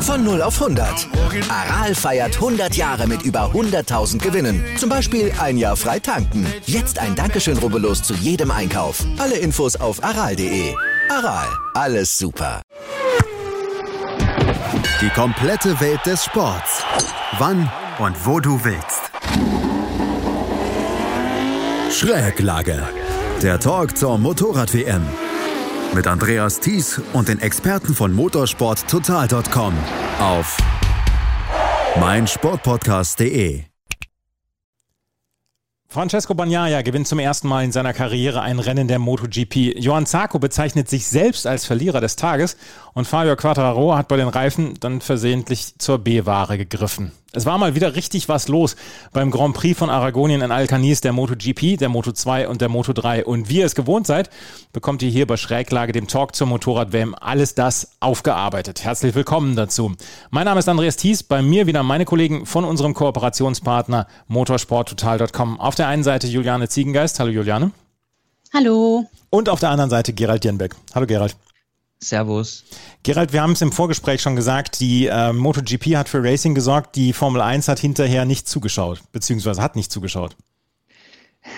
Von 0 auf 100. Aral feiert 100 Jahre mit über 100.000 Gewinnen. Zum Beispiel ein Jahr frei tanken. Jetzt ein Dankeschön, rubbellos zu jedem Einkauf. Alle Infos auf aral.de. Aral, alles super. Die komplette Welt des Sports. Wann und wo du willst. Schräglage. Der Talk zur Motorrad-WM. Mit Andreas Thies und den Experten von motorsporttotal.com auf meinsportpodcast.de. Francesco Bagnaia gewinnt zum ersten Mal in seiner Karriere ein Rennen der MotoGP. Johann Zarco bezeichnet sich selbst als Verlierer des Tages und Fabio Quattararo hat bei den Reifen dann versehentlich zur B-Ware gegriffen. Es war mal wieder richtig was los beim Grand Prix von Aragonien in Alcanis, der MotoGP, der Moto2 und der Moto3. Und wie ihr es gewohnt seid, bekommt ihr hier bei Schräglage, dem Talk zur Motorrad-WM, alles das aufgearbeitet. Herzlich willkommen dazu. Mein Name ist Andreas Thies, bei mir wieder meine Kollegen von unserem Kooperationspartner motorsporttotal.com. Auf der einen Seite Juliane Ziegengeist. Hallo Juliane. Hallo. Und auf der anderen Seite Gerald Jenbeck. Hallo Gerald. Servus. Gerald, wir haben es im Vorgespräch schon gesagt, die äh, MotoGP hat für Racing gesorgt, die Formel 1 hat hinterher nicht zugeschaut, beziehungsweise hat nicht zugeschaut.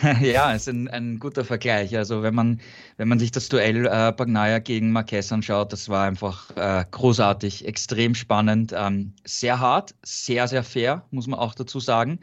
Ja, ist ein, ein guter Vergleich. Also wenn man, wenn man sich das Duell äh, Bagnaia gegen Marquez anschaut, das war einfach äh, großartig, extrem spannend, ähm, sehr hart, sehr, sehr fair, muss man auch dazu sagen.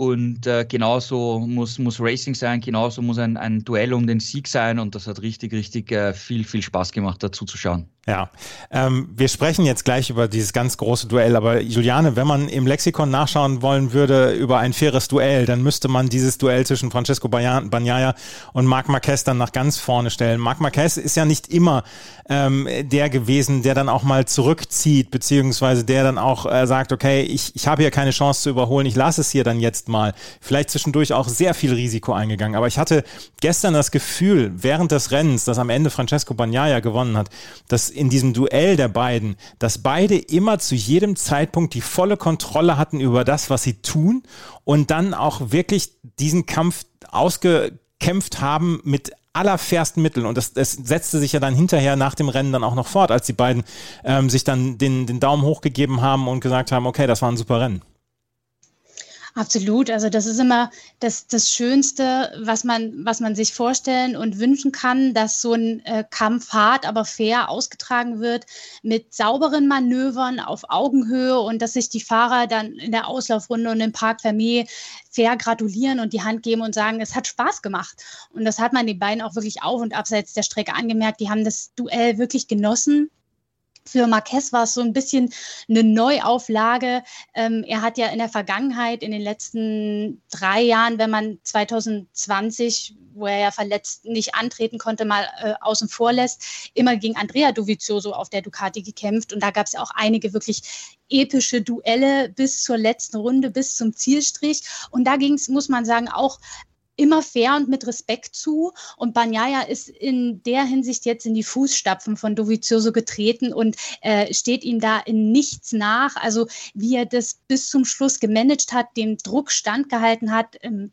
Und äh, genauso muss, muss Racing sein, genauso muss ein, ein Duell um den Sieg sein. Und das hat richtig, richtig äh, viel, viel Spaß gemacht, dazu zu schauen. Ja, ähm, wir sprechen jetzt gleich über dieses ganz große Duell, aber Juliane, wenn man im Lexikon nachschauen wollen würde über ein faires Duell, dann müsste man dieses Duell zwischen Francesco Bagnaia und Marc Marquez dann nach ganz vorne stellen. Marc Marquez ist ja nicht immer ähm, der gewesen, der dann auch mal zurückzieht, beziehungsweise der dann auch äh, sagt, okay, ich, ich habe hier keine Chance zu überholen, ich lasse es hier dann jetzt mal. Vielleicht zwischendurch auch sehr viel Risiko eingegangen, aber ich hatte gestern das Gefühl, während des Rennens, dass am Ende Francesco Bagnaia gewonnen hat, dass in diesem Duell der beiden, dass beide immer zu jedem Zeitpunkt die volle Kontrolle hatten über das, was sie tun und dann auch wirklich diesen Kampf ausgekämpft haben mit allerfairsten Mitteln. Und das, das setzte sich ja dann hinterher nach dem Rennen dann auch noch fort, als die beiden ähm, sich dann den, den Daumen hochgegeben haben und gesagt haben, okay, das war ein super Rennen. Absolut. Also das ist immer das, das Schönste, was man, was man sich vorstellen und wünschen kann, dass so ein äh, Kampf hart, aber fair ausgetragen wird mit sauberen Manövern auf Augenhöhe und dass sich die Fahrer dann in der Auslaufrunde und im Park Vermeer fair gratulieren und die Hand geben und sagen, es hat Spaß gemacht. Und das hat man den beiden auch wirklich auf und abseits der Strecke angemerkt. Die haben das Duell wirklich genossen für Marquez war es so ein bisschen eine Neuauflage. Ähm, er hat ja in der Vergangenheit, in den letzten drei Jahren, wenn man 2020, wo er ja verletzt nicht antreten konnte, mal äh, außen vor lässt, immer gegen Andrea Dovizioso auf der Ducati gekämpft. Und da gab es ja auch einige wirklich epische Duelle bis zur letzten Runde, bis zum Zielstrich. Und da ging es, muss man sagen, auch immer fair und mit Respekt zu. Und Banyaya ist in der Hinsicht jetzt in die Fußstapfen von Dovizioso getreten und äh, steht ihm da in nichts nach. Also wie er das bis zum Schluss gemanagt hat, dem Druck standgehalten hat, ähm,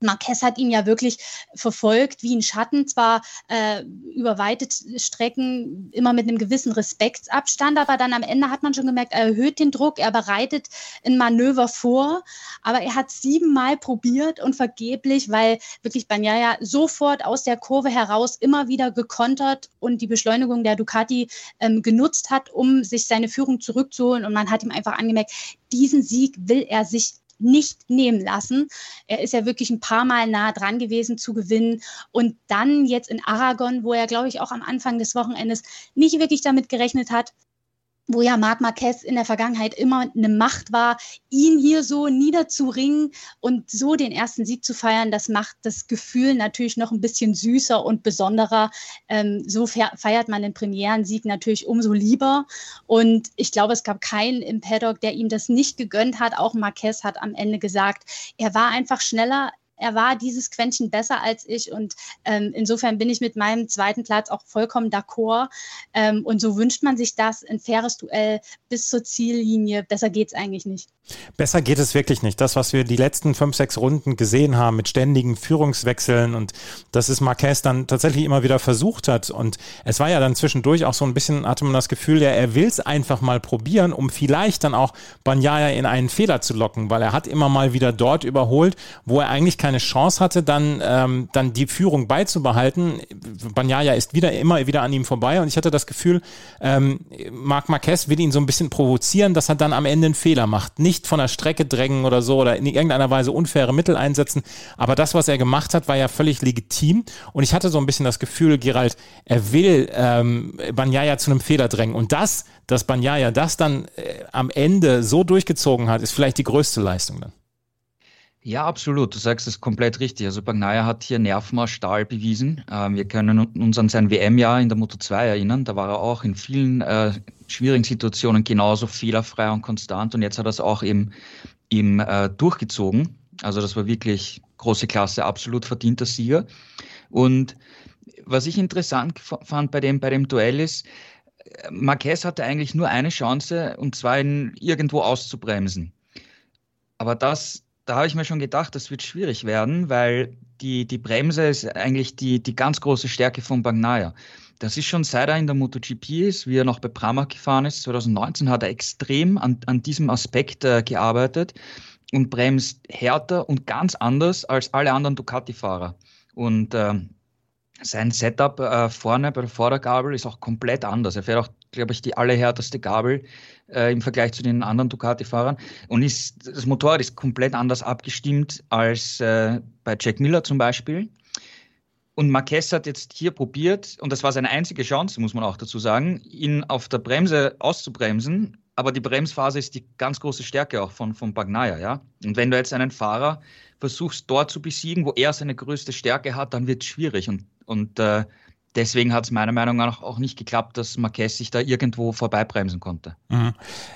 Marquez hat ihn ja wirklich verfolgt wie ein Schatten, zwar äh, über weite Strecken immer mit einem gewissen Respektsabstand, aber dann am Ende hat man schon gemerkt, er erhöht den Druck, er bereitet ein Manöver vor, aber er hat siebenmal probiert und vergeblich, weil wirklich Banyaya sofort aus der Kurve heraus immer wieder gekontert und die Beschleunigung der Ducati ähm, genutzt hat, um sich seine Führung zurückzuholen und man hat ihm einfach angemerkt, diesen Sieg will er sich nicht nehmen lassen. Er ist ja wirklich ein paar Mal nah dran gewesen zu gewinnen. Und dann jetzt in Aragon, wo er, glaube ich, auch am Anfang des Wochenendes nicht wirklich damit gerechnet hat, wo ja Marc Marquez in der Vergangenheit immer eine Macht war, ihn hier so niederzuringen und so den ersten Sieg zu feiern, das macht das Gefühl natürlich noch ein bisschen süßer und besonderer. Ähm, so feiert man den Premierensieg natürlich umso lieber. Und ich glaube, es gab keinen im Paddock, der ihm das nicht gegönnt hat. Auch Marquez hat am Ende gesagt, er war einfach schneller, er war dieses Quäntchen besser als ich und ähm, insofern bin ich mit meinem zweiten Platz auch vollkommen d'accord. Ähm, und so wünscht man sich das, ein faires Duell bis zur Ziellinie. Besser geht es eigentlich nicht. Besser geht es wirklich nicht. Das, was wir die letzten fünf, sechs Runden gesehen haben mit ständigen Führungswechseln und dass es Marquez dann tatsächlich immer wieder versucht hat. Und es war ja dann zwischendurch auch so ein bisschen, hatte man das Gefühl, ja, er will es einfach mal probieren, um vielleicht dann auch Banyaya in einen Fehler zu locken, weil er hat immer mal wieder dort überholt, wo er eigentlich keine Chance hatte, dann, ähm, dann die Führung beizubehalten. Banyaya ist wieder immer wieder an ihm vorbei und ich hatte das Gefühl, ähm, Marc Marquez will ihn so ein bisschen provozieren, dass er dann am Ende einen Fehler macht. Nicht von der Strecke drängen oder so oder in irgendeiner Weise unfaire Mittel einsetzen. Aber das, was er gemacht hat, war ja völlig legitim. Und ich hatte so ein bisschen das Gefühl, Gerald, er will ähm, Banyaya zu einem Fehler drängen. Und das, dass Banyaya das dann äh, am Ende so durchgezogen hat, ist vielleicht die größte Leistung dann. Ja, absolut. Du sagst es komplett richtig. Also Bagnaia hat hier Nerven aus Stahl bewiesen. Ähm, wir können uns an sein WM-Jahr in der Moto 2 erinnern. Da war er auch in vielen äh, schwierigen Situationen genauso fehlerfrei und konstant. Und jetzt hat er es auch eben, eben äh, durchgezogen. Also das war wirklich große Klasse, absolut verdienter Sieger. Und was ich interessant fand bei dem, bei dem Duell ist, Marquez hatte eigentlich nur eine Chance, und zwar ihn irgendwo auszubremsen. Aber das, da habe ich mir schon gedacht, das wird schwierig werden, weil die, die Bremse ist eigentlich die, die ganz große Stärke von Bagnaia. Das ist schon seit er in der MotoGP ist, wie er noch bei Pramac gefahren ist, 2019 hat er extrem an, an diesem Aspekt äh, gearbeitet und bremst härter und ganz anders als alle anderen Ducati-Fahrer. Und äh, sein Setup äh, vorne bei der Vordergabel ist auch komplett anders. Er fährt auch, glaube ich, die allerhärteste Gabel äh, im Vergleich zu den anderen Ducati-Fahrern. Und ist, das Motorrad ist komplett anders abgestimmt als äh, bei Jack Miller zum Beispiel. Und Marquez hat jetzt hier probiert, und das war seine einzige Chance, muss man auch dazu sagen, ihn auf der Bremse auszubremsen. Aber die Bremsphase ist die ganz große Stärke auch von, von Bagnaia, ja. Und wenn du jetzt einen Fahrer versuchst, dort zu besiegen, wo er seine größte Stärke hat, dann wird es schwierig. Und, und äh, deswegen hat es meiner Meinung nach auch nicht geklappt, dass Marquez sich da irgendwo vorbeibremsen konnte. Mhm.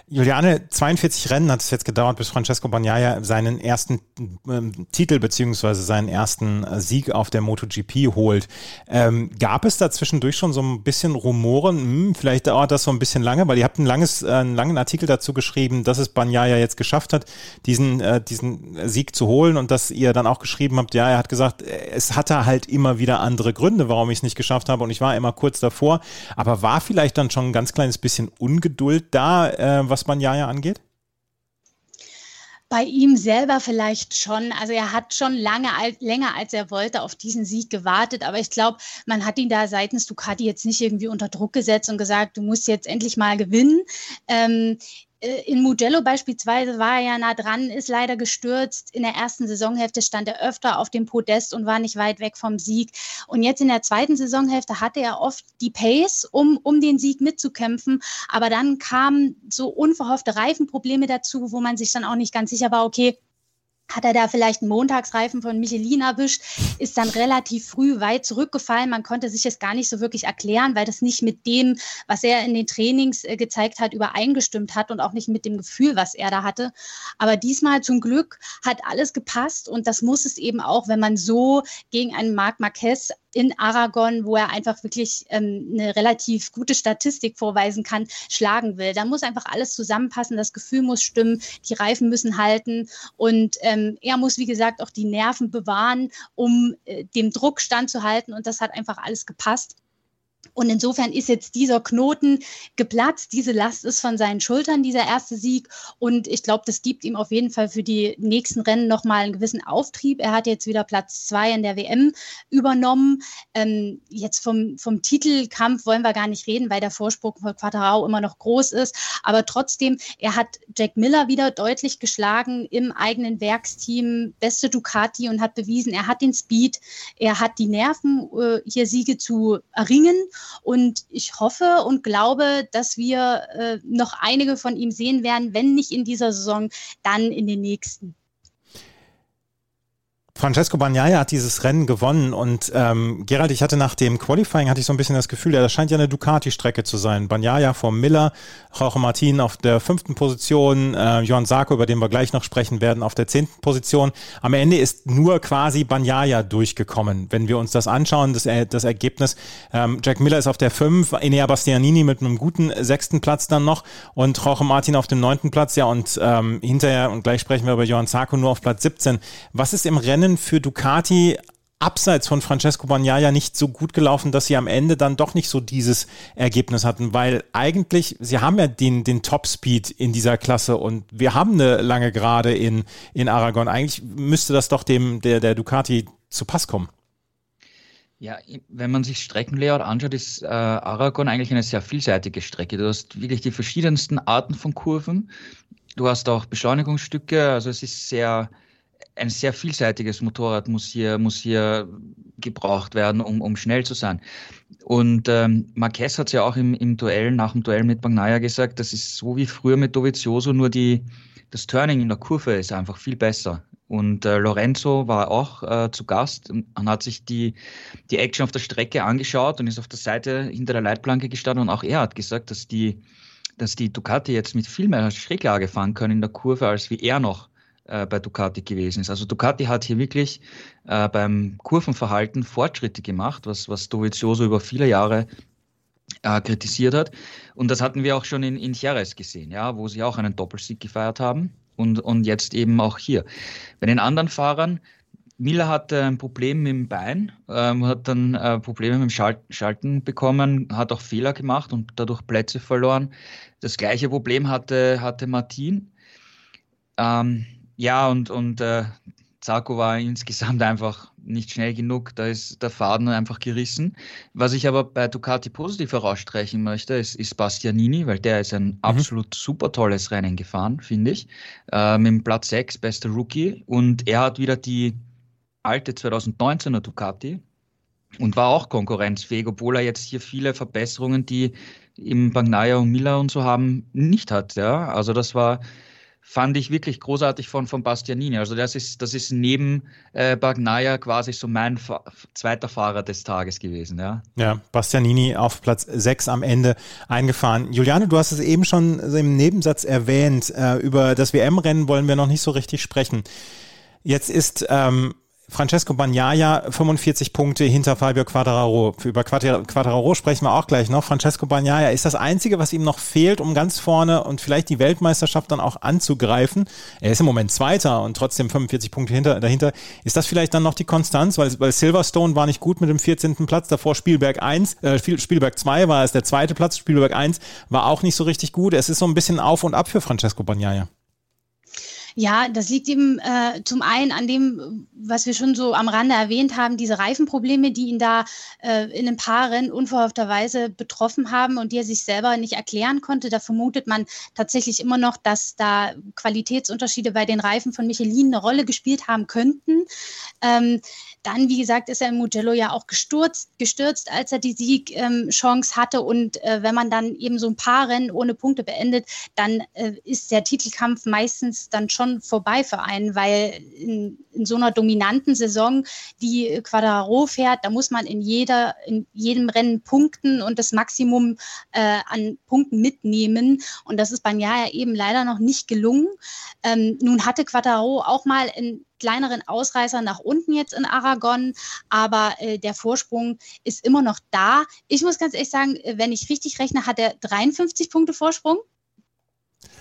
Juliane, 42 Rennen hat es jetzt gedauert, bis Francesco Bagnaia seinen ersten ähm, Titel beziehungsweise seinen ersten äh, Sieg auf der MotoGP holt. Ähm, gab es da zwischendurch schon so ein bisschen Rumoren? Hm, vielleicht dauert das so ein bisschen lange, weil ihr habt ein langes, äh, einen langen Artikel dazu geschrieben, dass es Bagnaia jetzt geschafft hat, diesen, äh, diesen Sieg zu holen und dass ihr dann auch geschrieben habt, ja, er hat gesagt, äh, es hatte halt immer wieder andere Gründe, warum ich es nicht geschafft habe habe und ich war immer kurz davor. Aber war vielleicht dann schon ein ganz kleines bisschen Ungeduld da, äh, was Banjaya angeht? Bei ihm selber vielleicht schon. Also er hat schon lange, länger als er wollte auf diesen Sieg gewartet. Aber ich glaube, man hat ihn da seitens Ducati jetzt nicht irgendwie unter Druck gesetzt und gesagt, du musst jetzt endlich mal gewinnen. Ähm, äh, in Mugello beispielsweise war er ja nah dran, ist leider gestürzt. In der ersten Saisonhälfte stand er öfter auf dem Podest und war nicht weit weg vom Sieg. Und jetzt in der zweiten Saisonhälfte hatte er oft die Pace, um, um den Sieg mitzukämpfen. Aber dann kamen so unverhoffte Reifenprobleme dazu, wo man sich dann auch nicht ganz sicher war, okay, hat er da vielleicht einen Montagsreifen von Michelin erwischt, ist dann relativ früh weit zurückgefallen. Man konnte sich das gar nicht so wirklich erklären, weil das nicht mit dem, was er in den Trainings äh, gezeigt hat, übereingestimmt hat und auch nicht mit dem Gefühl, was er da hatte. Aber diesmal zum Glück hat alles gepasst und das muss es eben auch, wenn man so gegen einen Marc Marquez in Aragon, wo er einfach wirklich ähm, eine relativ gute Statistik vorweisen kann, schlagen will. Da muss einfach alles zusammenpassen, das Gefühl muss stimmen, die Reifen müssen halten und ähm, er muss, wie gesagt, auch die Nerven bewahren, um äh, dem Druck standzuhalten und das hat einfach alles gepasst. Und insofern ist jetzt dieser Knoten geplatzt. Diese Last ist von seinen Schultern, dieser erste Sieg. Und ich glaube, das gibt ihm auf jeden Fall für die nächsten Rennen nochmal einen gewissen Auftrieb. Er hat jetzt wieder Platz zwei in der WM übernommen. Ähm, jetzt vom, vom Titelkampf wollen wir gar nicht reden, weil der Vorsprung von Quattarao immer noch groß ist. Aber trotzdem, er hat Jack Miller wieder deutlich geschlagen im eigenen Werksteam, beste Ducati und hat bewiesen, er hat den Speed, er hat die Nerven, äh, hier Siege zu erringen. Und ich hoffe und glaube, dass wir äh, noch einige von ihm sehen werden, wenn nicht in dieser Saison, dann in den nächsten. Francesco Bagnaia hat dieses Rennen gewonnen und ähm, Gerald, ich hatte nach dem Qualifying hatte ich so ein bisschen das Gefühl, ja, das scheint ja eine Ducati-Strecke zu sein. Bagnaia vor Miller, Jorge Martin auf der fünften Position, äh, Johann Sarko, über den wir gleich noch sprechen werden, auf der zehnten Position. Am Ende ist nur quasi Bagnaia durchgekommen. Wenn wir uns das anschauen, das, das Ergebnis, ähm, Jack Miller ist auf der fünf, Enea Bastianini mit einem guten sechsten Platz dann noch und Jorge Martin auf dem neunten Platz, ja und ähm, hinterher, und gleich sprechen wir über Johann Sarko, nur auf Platz 17. Was ist im Rennen Rennen für Ducati abseits von Francesco Bagnaia nicht so gut gelaufen, dass sie am Ende dann doch nicht so dieses Ergebnis hatten, weil eigentlich, sie haben ja den, den Top-Speed in dieser Klasse und wir haben eine lange Gerade in, in Aragon. Eigentlich müsste das doch dem, der, der Ducati zu Pass kommen. Ja, wenn man sich Streckenlayout anschaut, ist äh, Aragon eigentlich eine sehr vielseitige Strecke. Du hast wirklich die verschiedensten Arten von Kurven. Du hast auch Beschleunigungsstücke, also es ist sehr, ein sehr vielseitiges Motorrad muss hier, muss hier gebraucht werden, um, um schnell zu sein. Und ähm, Marquez hat es ja auch im, im Duell, nach dem Duell mit Bagnaia gesagt, das ist so wie früher mit Dovizioso, nur die, das Turning in der Kurve ist einfach viel besser. Und äh, Lorenzo war auch äh, zu Gast und hat sich die, die Action auf der Strecke angeschaut und ist auf der Seite hinter der Leitplanke gestanden und auch er hat gesagt, dass die, dass die Ducati jetzt mit viel mehr Schräglage fahren können in der Kurve, als wie er noch äh, bei Ducati gewesen ist. Also Ducati hat hier wirklich äh, beim Kurvenverhalten Fortschritte gemacht, was, was Dovizioso über viele Jahre äh, kritisiert hat. Und das hatten wir auch schon in, in Jerez gesehen, ja, wo sie auch einen Doppelsieg gefeiert haben und, und jetzt eben auch hier. Bei den anderen Fahrern, Miller hatte ein Problem mit dem Bein, ähm, hat dann äh, Probleme mit dem Schal Schalten bekommen, hat auch Fehler gemacht und dadurch Plätze verloren. Das gleiche Problem hatte, hatte Martin. Ähm, ja, und, und äh, Zarko war insgesamt einfach nicht schnell genug. Da ist der Faden einfach gerissen. Was ich aber bei Ducati positiv herausstreichen möchte, ist, ist Bastianini, weil der ist ein mhm. absolut super tolles Rennen gefahren, finde ich. Äh, mit dem Platz 6, bester Rookie. Und er hat wieder die alte 2019er Ducati und war auch konkurrenzfähig, obwohl er jetzt hier viele Verbesserungen, die im Bagnaia und Miller und so haben, nicht hat. Ja? Also das war fand ich wirklich großartig von, von Bastianini. Also das ist, das ist neben äh, Bagnaia quasi so mein Fa zweiter Fahrer des Tages gewesen. Ja, ja Bastianini auf Platz 6 am Ende eingefahren. Juliane, du hast es eben schon im Nebensatz erwähnt. Äh, über das WM-Rennen wollen wir noch nicht so richtig sprechen. Jetzt ist ähm, Francesco Bagnaia 45 Punkte hinter Fabio Quadraro. Über Quadraro sprechen wir auch gleich noch. Francesco Bagnaia ist das Einzige, was ihm noch fehlt, um ganz vorne und vielleicht die Weltmeisterschaft dann auch anzugreifen. Er ist im Moment Zweiter und trotzdem 45 Punkte hinter, dahinter. Ist das vielleicht dann noch die Konstanz? Weil, weil Silverstone war nicht gut mit dem 14. Platz, davor Spielberg 1, äh, Spielberg 2 war es der zweite Platz, Spielberg 1 war auch nicht so richtig gut. Es ist so ein bisschen auf und ab für Francesco Bagnaia. Ja, das liegt eben äh, zum einen an dem, was wir schon so am Rande erwähnt haben, diese Reifenprobleme, die ihn da äh, in ein paar Rennen unverhoffterweise betroffen haben und die er sich selber nicht erklären konnte. Da vermutet man tatsächlich immer noch, dass da Qualitätsunterschiede bei den Reifen von Michelin eine Rolle gespielt haben könnten. Ähm, dann, wie gesagt, ist er im Mugello ja auch gestürzt, gestürzt als er die Siegchance ähm, hatte. Und äh, wenn man dann eben so ein paar Rennen ohne Punkte beendet, dann äh, ist der Titelkampf meistens dann schon vorbei für einen, weil in, in so einer dominanten Saison, die Quadraro fährt, da muss man in jeder, in jedem Rennen punkten und das Maximum äh, an Punkten mitnehmen. Und das ist beim Jahr ja eben leider noch nicht gelungen. Ähm, nun hatte Quadraro auch mal in kleineren Ausreißer nach unten jetzt in Aragon, aber äh, der Vorsprung ist immer noch da. Ich muss ganz ehrlich sagen, äh, wenn ich richtig rechne, hat er 53 Punkte Vorsprung.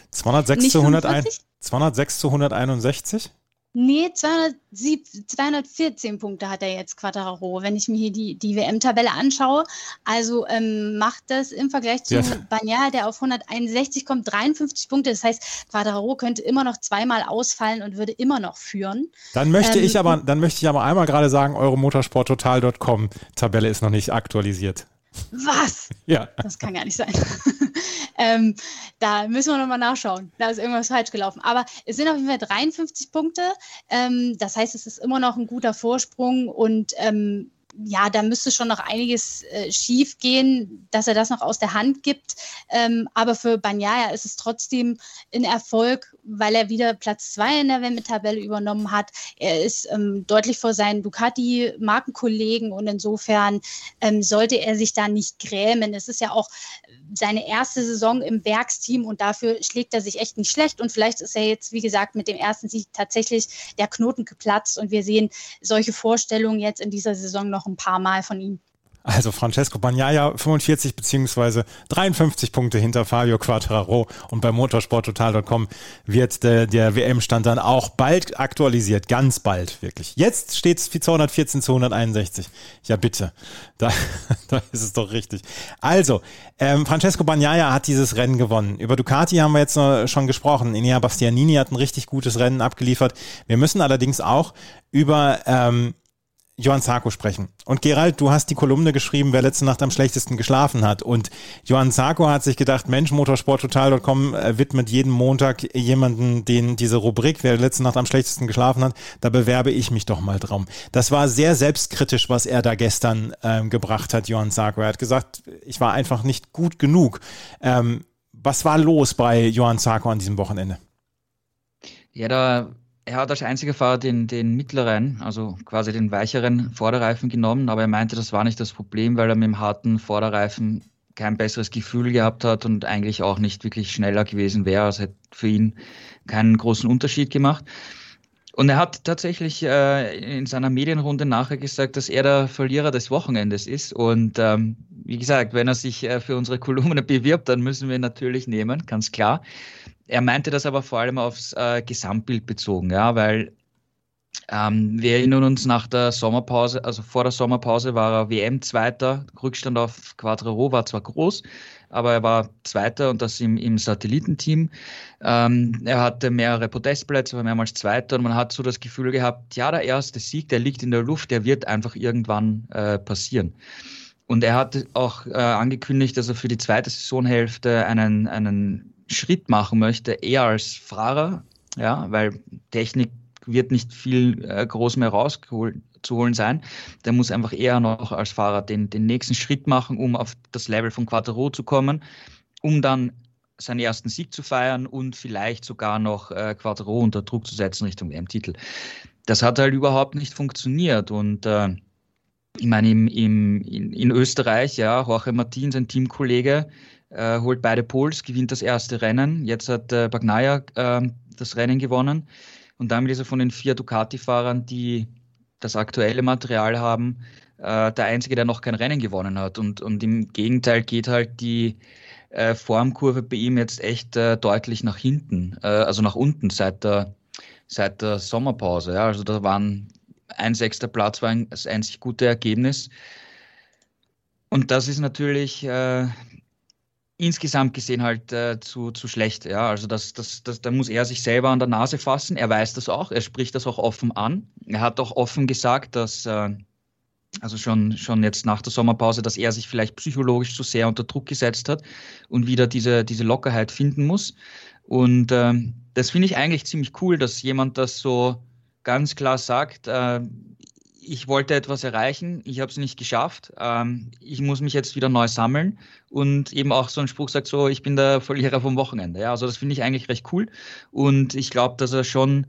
206 zu, 101, 206 zu 161? Nee, 207, 214 Punkte hat er jetzt Quattaro, wenn ich mir hier die, die WM-Tabelle anschaue. Also ähm, macht das im Vergleich zu ja. Bagnaia, der auf 161 kommt, 53 Punkte. Das heißt, Quattaro könnte immer noch zweimal ausfallen und würde immer noch führen. Dann möchte ähm, ich aber, dann möchte ich aber einmal gerade sagen, eure Motorsporttotal.com Tabelle ist noch nicht aktualisiert. Was? Ja. Das kann gar nicht sein. ähm, da müssen wir nochmal nachschauen. Da ist irgendwas falsch gelaufen. Aber es sind auf jeden Fall 53 Punkte. Ähm, das heißt, es ist immer noch ein guter Vorsprung und ähm, ja, da müsste schon noch einiges äh, schief gehen, dass er das noch aus der Hand gibt. Ähm, aber für Banyaya ist es trotzdem ein Erfolg, weil er wieder Platz zwei in der WM-Tabelle übernommen hat. Er ist ähm, deutlich vor seinen Ducati-Markenkollegen und insofern ähm, sollte er sich da nicht grämen. Es ist ja auch seine erste Saison im Werksteam und dafür schlägt er sich echt nicht schlecht. Und vielleicht ist er jetzt, wie gesagt, mit dem ersten Sieg tatsächlich der Knoten geplatzt und wir sehen solche Vorstellungen jetzt in dieser Saison noch ein paar Mal von ihm. Also Francesco Bagnaia 45 beziehungsweise 53 Punkte hinter Fabio Quattraro und bei motorsporttotal.com wird der, der WM-Stand dann auch bald aktualisiert, ganz bald wirklich. Jetzt steht es 214 zu 161. Ja bitte, da, da ist es doch richtig. Also, ähm, Francesco Bagnaia hat dieses Rennen gewonnen. Über Ducati haben wir jetzt schon gesprochen. Inea Bastianini hat ein richtig gutes Rennen abgeliefert. Wir müssen allerdings auch über ähm, Johann Sarko sprechen. Und Gerald, du hast die Kolumne geschrieben, wer letzte Nacht am schlechtesten geschlafen hat. Und Johann Sarko hat sich gedacht, Mensch, motorsporttotal.com äh, widmet jeden Montag jemanden, den diese Rubrik, wer letzte Nacht am schlechtesten geschlafen hat, da bewerbe ich mich doch mal drum. Das war sehr selbstkritisch, was er da gestern ähm, gebracht hat, Johann Sarko. Er hat gesagt, ich war einfach nicht gut genug. Ähm, was war los bei Johann Sarko an diesem Wochenende? Ja, da er hat als einziger Fahrer den, den mittleren, also quasi den weicheren Vorderreifen genommen, aber er meinte, das war nicht das Problem, weil er mit dem harten Vorderreifen kein besseres Gefühl gehabt hat und eigentlich auch nicht wirklich schneller gewesen wäre. Es hätte für ihn keinen großen Unterschied gemacht. Und er hat tatsächlich äh, in seiner Medienrunde nachher gesagt, dass er der Verlierer des Wochenendes ist. Und ähm, wie gesagt, wenn er sich äh, für unsere Kolumne bewirbt, dann müssen wir ihn natürlich nehmen, ganz klar. Er meinte das aber vor allem aufs äh, Gesamtbild bezogen, ja, weil ähm, wir erinnern uns nach der Sommerpause, also vor der Sommerpause war er WM-Zweiter, Rückstand auf Quadraro war zwar groß, aber er war Zweiter und das im, im Satellitenteam. Ähm, er hatte mehrere Podestplätze, war mehrmals Zweiter und man hat so das Gefühl gehabt, ja, der erste Sieg, der liegt in der Luft, der wird einfach irgendwann äh, passieren. Und er hat auch äh, angekündigt, dass er für die zweite Saisonhälfte einen, einen Schritt machen möchte, eher als Fahrer, ja, weil Technik wird nicht viel äh, groß mehr rauszuholen sein. Der muss einfach eher noch als Fahrer den, den nächsten Schritt machen, um auf das Level von Quattro zu kommen, um dann seinen ersten Sieg zu feiern und vielleicht sogar noch äh, Quattro unter Druck zu setzen Richtung WM-Titel. Das hat halt überhaupt nicht funktioniert und äh, ich meine, im, im, in, in Österreich, ja, Jorge Martin, sein Teamkollege, äh, holt beide Pols, gewinnt das erste Rennen. Jetzt hat äh, Bagnaia äh, das Rennen gewonnen. Und damit ist er von den vier Ducati-Fahrern, die das aktuelle Material haben, äh, der einzige, der noch kein Rennen gewonnen hat. Und, und im Gegenteil geht halt die äh, Formkurve bei ihm jetzt echt deutlich nach hinten, also nach unten seit der, seit der Sommerpause. Ja. Also da waren ein sechster Platz war das einzig gute Ergebnis. Und das ist natürlich äh, insgesamt gesehen halt äh, zu, zu schlecht. Ja, also das, das, das, da muss er sich selber an der Nase fassen. Er weiß das auch. Er spricht das auch offen an. Er hat auch offen gesagt, dass äh, also schon, schon jetzt nach der Sommerpause, dass er sich vielleicht psychologisch zu sehr unter Druck gesetzt hat und wieder diese, diese Lockerheit finden muss. Und äh, das finde ich eigentlich ziemlich cool, dass jemand das so ganz klar sagt. Ich wollte etwas erreichen, ich habe es nicht geschafft, ähm, ich muss mich jetzt wieder neu sammeln. Und eben auch so ein Spruch sagt so, ich bin der Verlierer vom Wochenende. Ja, also das finde ich eigentlich recht cool. Und ich glaube, dass er schon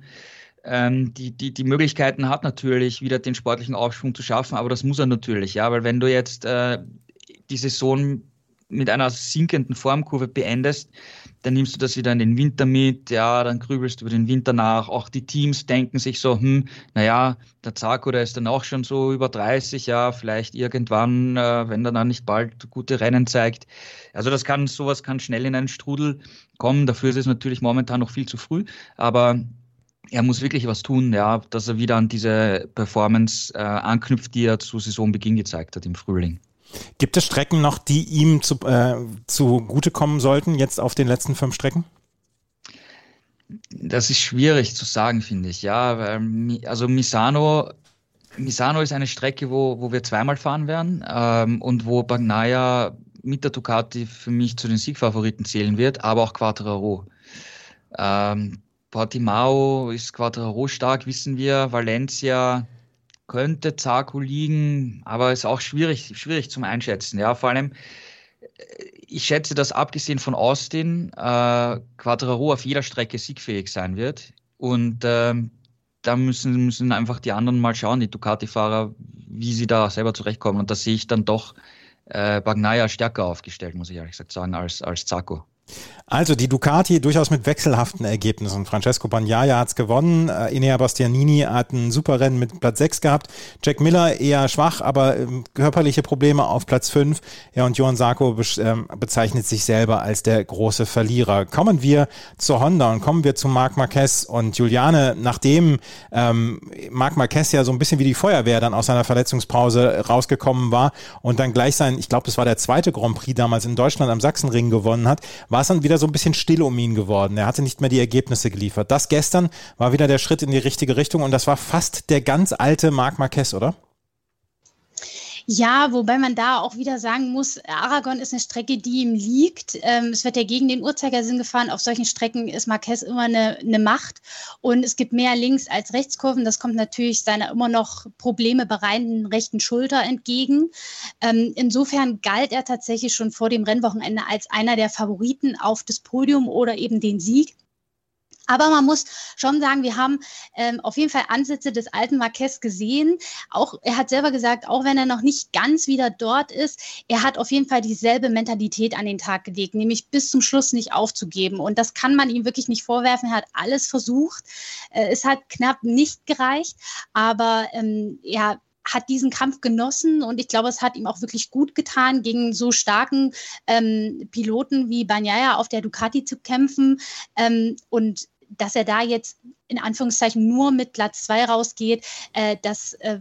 ähm, die, die, die Möglichkeiten hat natürlich wieder den sportlichen Aufschwung zu schaffen, aber das muss er natürlich, ja, weil wenn du jetzt äh, die Saison mit einer sinkenden Formkurve beendest, dann nimmst du das wieder in den Winter mit, ja, dann grübelst du über den Winter nach. Auch die Teams denken sich so, hm, naja, der Zarko, der ist dann auch schon so über 30, ja, vielleicht irgendwann, äh, wenn er dann nicht bald gute Rennen zeigt. Also das kann, sowas kann schnell in einen Strudel kommen. Dafür ist es natürlich momentan noch viel zu früh, aber er muss wirklich was tun, ja, dass er wieder an diese Performance äh, anknüpft, die er zu Saisonbeginn gezeigt hat im Frühling. Gibt es Strecken noch, die ihm zu, äh, zugutekommen sollten, jetzt auf den letzten fünf Strecken? Das ist schwierig zu sagen, finde ich. Ja, also Misano, Misano ist eine Strecke, wo, wo wir zweimal fahren werden ähm, und wo Bagnaia mit der Ducati für mich zu den Siegfavoriten zählen wird, aber auch Quattraro. Ähm, Portimao ist Quattraro stark, wissen wir. Valencia könnte Zarko liegen, aber ist auch schwierig, schwierig zum Einschätzen. Ja, vor allem, äh, ich schätze, dass abgesehen von Austin äh, Quadraro auf jeder Strecke siegfähig sein wird. Und ähm, da müssen, müssen einfach die anderen mal schauen, die Ducati-Fahrer, wie sie da selber zurechtkommen. Und da sehe ich dann doch äh, Bagnaia stärker aufgestellt, muss ich ehrlich gesagt sagen, als, als Zarko. Also die Ducati durchaus mit wechselhaften Ergebnissen. Francesco Bagnaia hat's gewonnen, äh, Inea Bastianini hat ein super Rennen mit Platz 6 gehabt, Jack Miller eher schwach, aber ähm, körperliche Probleme auf Platz 5. Ja, und Johann Sarko ähm, bezeichnet sich selber als der große Verlierer. Kommen wir zur Honda und kommen wir zu Marc Marquez und Juliane, nachdem ähm, Marc Marquez ja so ein bisschen wie die Feuerwehr dann aus seiner Verletzungspause rausgekommen war und dann gleich sein, ich glaube, das war der zweite Grand Prix damals in Deutschland am Sachsenring gewonnen hat, war es dann wieder so ein bisschen still um ihn geworden. Er hatte nicht mehr die Ergebnisse geliefert. Das gestern war wieder der Schritt in die richtige Richtung und das war fast der ganz alte Marc Marquez, oder? Ja, wobei man da auch wieder sagen muss, Aragon ist eine Strecke, die ihm liegt. Ähm, es wird ja gegen den Uhrzeigersinn gefahren. Auf solchen Strecken ist Marquez immer eine, eine Macht. Und es gibt mehr Links- als Rechtskurven. Das kommt natürlich seiner immer noch Probleme bereitenden rechten Schulter entgegen. Ähm, insofern galt er tatsächlich schon vor dem Rennwochenende als einer der Favoriten auf das Podium oder eben den Sieg. Aber man muss schon sagen, wir haben ähm, auf jeden Fall Ansätze des alten Marquez gesehen. Auch er hat selber gesagt, auch wenn er noch nicht ganz wieder dort ist, er hat auf jeden Fall dieselbe Mentalität an den Tag gelegt, nämlich bis zum Schluss nicht aufzugeben. Und das kann man ihm wirklich nicht vorwerfen. Er hat alles versucht. Äh, es hat knapp nicht gereicht, aber ähm, er hat diesen Kampf genossen und ich glaube, es hat ihm auch wirklich gut getan, gegen so starken ähm, Piloten wie Banyaya auf der Ducati zu kämpfen. Ähm, und dass er da jetzt in Anführungszeichen nur mit Platz zwei rausgeht, äh, das äh,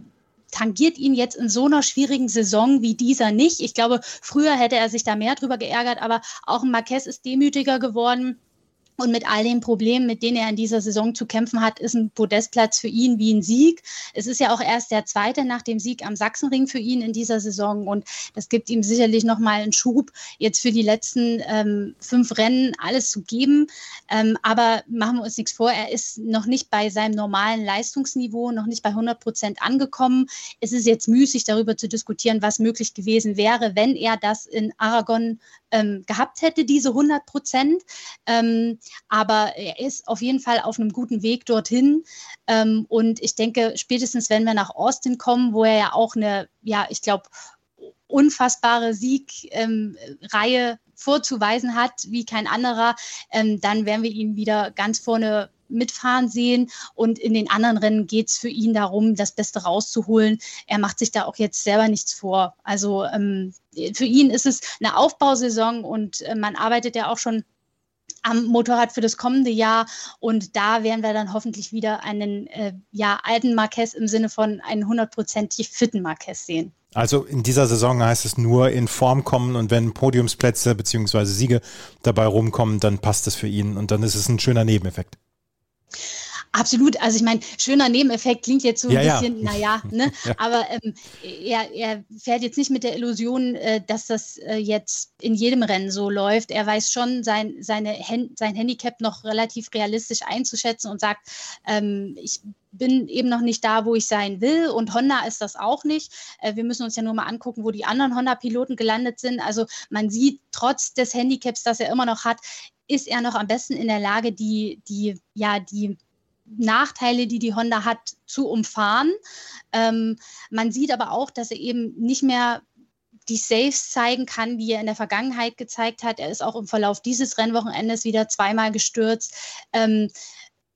tangiert ihn jetzt in so einer schwierigen Saison wie dieser nicht. Ich glaube, früher hätte er sich da mehr drüber geärgert, aber auch Marquez ist demütiger geworden. Und mit all den Problemen, mit denen er in dieser Saison zu kämpfen hat, ist ein Podestplatz für ihn wie ein Sieg. Es ist ja auch erst der zweite nach dem Sieg am Sachsenring für ihn in dieser Saison. Und das gibt ihm sicherlich nochmal einen Schub, jetzt für die letzten ähm, fünf Rennen alles zu geben. Ähm, aber machen wir uns nichts vor, er ist noch nicht bei seinem normalen Leistungsniveau, noch nicht bei 100 Prozent angekommen. Es ist jetzt müßig, darüber zu diskutieren, was möglich gewesen wäre, wenn er das in Aragon ähm, gehabt hätte, diese 100 Prozent. Ähm, aber er ist auf jeden Fall auf einem guten Weg dorthin. Ähm, und ich denke, spätestens wenn wir nach Austin kommen, wo er ja auch eine, ja, ich glaube, unfassbare Siegreihe ähm, vorzuweisen hat, wie kein anderer, ähm, dann werden wir ihn wieder ganz vorne mitfahren sehen. Und in den anderen Rennen geht es für ihn darum, das Beste rauszuholen. Er macht sich da auch jetzt selber nichts vor. Also ähm, für ihn ist es eine Aufbausaison und äh, man arbeitet ja auch schon am Motorrad für das kommende Jahr. Und da werden wir dann hoffentlich wieder einen äh, ja, alten Marquez im Sinne von einen hundertprozentig fitten Marquez sehen. Also in dieser Saison heißt es nur in Form kommen und wenn Podiumsplätze bzw. Siege dabei rumkommen, dann passt es für ihn und dann ist es ein schöner Nebeneffekt. Absolut. Also ich meine, schöner Nebeneffekt klingt jetzt so ein ja, bisschen, ja. naja, ne? ja. aber ähm, er, er fährt jetzt nicht mit der Illusion, äh, dass das äh, jetzt in jedem Rennen so läuft. Er weiß schon, sein, seine, sein Handicap noch relativ realistisch einzuschätzen und sagt, ähm, ich bin eben noch nicht da, wo ich sein will. Und Honda ist das auch nicht. Äh, wir müssen uns ja nur mal angucken, wo die anderen Honda-Piloten gelandet sind. Also man sieht trotz des Handicaps, das er immer noch hat, ist er noch am besten in der Lage, die, die, ja, die Nachteile, die die Honda hat, zu umfahren. Ähm, man sieht aber auch, dass er eben nicht mehr die Saves zeigen kann, wie er in der Vergangenheit gezeigt hat. Er ist auch im Verlauf dieses Rennwochenendes wieder zweimal gestürzt. Ähm,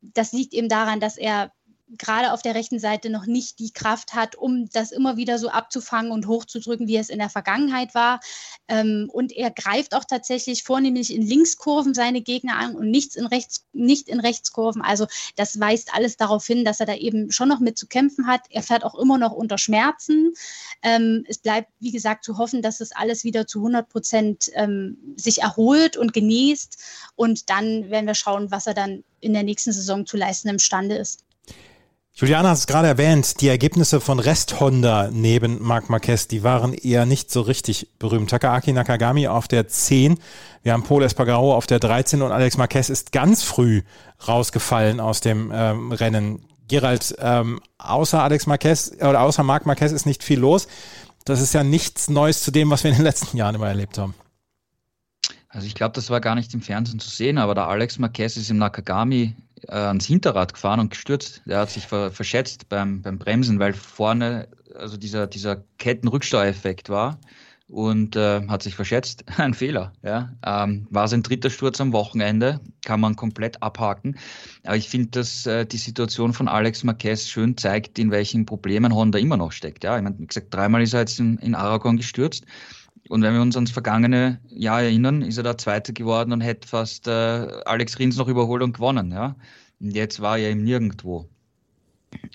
das liegt eben daran, dass er gerade auf der rechten Seite noch nicht die Kraft hat, um das immer wieder so abzufangen und hochzudrücken, wie es in der Vergangenheit war. Ähm, und er greift auch tatsächlich vornehmlich in Linkskurven seine Gegner an und nichts in Rechts, nicht in Rechtskurven. Also das weist alles darauf hin, dass er da eben schon noch mit zu kämpfen hat. Er fährt auch immer noch unter Schmerzen. Ähm, es bleibt, wie gesagt, zu hoffen, dass das alles wieder zu 100 Prozent ähm, sich erholt und genießt. Und dann werden wir schauen, was er dann in der nächsten Saison zu leisten imstande ist. Juliana hat es gerade erwähnt, die Ergebnisse von Rest Honda neben Marc Marquez, die waren eher nicht so richtig berühmt. Takaaki Nakagami auf der 10, wir haben Paul Espargaro auf der 13 und Alex Marquez ist ganz früh rausgefallen aus dem ähm, Rennen. Gerald, ähm, außer Alex Marquez oder außer Marc Marquez ist nicht viel los. Das ist ja nichts Neues zu dem, was wir in den letzten Jahren immer erlebt haben. Also ich glaube, das war gar nicht im Fernsehen zu sehen, aber der Alex Marquez ist im Nakagami äh, ans Hinterrad gefahren und gestürzt. Der hat sich ver verschätzt beim, beim Bremsen, weil vorne also dieser, dieser Kettenrücksteuereffekt war und äh, hat sich verschätzt. Ein Fehler. Ja. Ähm, war sein dritter Sturz am Wochenende, kann man komplett abhaken. Aber ich finde, dass äh, die Situation von Alex Marquez schön zeigt, in welchen Problemen Honda immer noch steckt. Ja, ich meine, wie gesagt, dreimal ist er jetzt in, in Aragon gestürzt. Und wenn wir uns ans vergangene Jahr erinnern, ist er da Zweiter geworden und hätte fast äh, Alex Rins noch überholt und gewonnen. Ja? Und jetzt war er eben nirgendwo.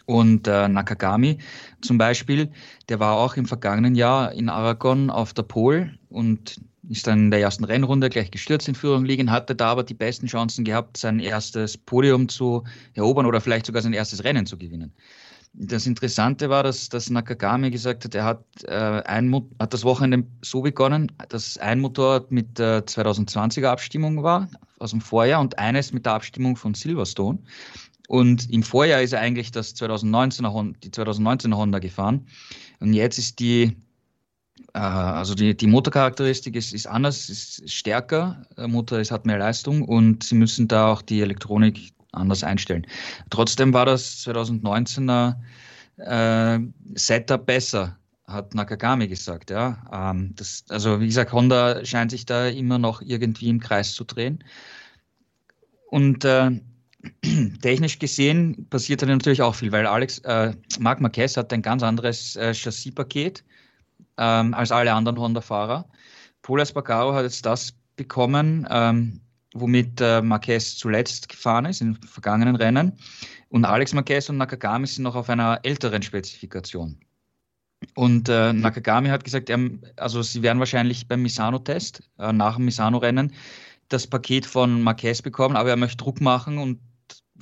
Und äh, Nakagami zum Beispiel, der war auch im vergangenen Jahr in Aragon auf der Pole und ist dann in der ersten Rennrunde gleich gestürzt in Führung liegen, hatte da aber die besten Chancen gehabt, sein erstes Podium zu erobern oder vielleicht sogar sein erstes Rennen zu gewinnen. Das Interessante war, dass, dass Nakagami gesagt hat, er hat, äh, ein, hat das Wochenende so begonnen, dass ein Motorrad mit der 2020er Abstimmung war aus dem Vorjahr und eines mit der Abstimmung von Silverstone. Und im Vorjahr ist er eigentlich das 2019er, die 2019er Honda gefahren. Und jetzt ist die, äh, also die, die Motorcharakteristik ist, ist anders, ist stärker. Der Motor ist, hat mehr Leistung und sie müssen da auch die Elektronik anders einstellen. Trotzdem war das 2019er äh, Setup besser, hat Nakagami gesagt. Ja. Ähm, das, also wie gesagt, Honda scheint sich da immer noch irgendwie im Kreis zu drehen. Und äh, technisch gesehen passiert da natürlich auch viel, weil Alex, äh, Marc Marquez hat ein ganz anderes äh, Chassispaket ähm, als alle anderen Honda-Fahrer. Paul Espargaro hat jetzt das bekommen, ähm, womit äh, Marquez zuletzt gefahren ist in vergangenen Rennen. Und Alex Marquez und Nakagami sind noch auf einer älteren Spezifikation. Und äh, Nakagami hat gesagt, er, also sie werden wahrscheinlich beim Misano-Test, äh, nach dem Misano-Rennen, das Paket von Marquez bekommen, aber er möchte Druck machen und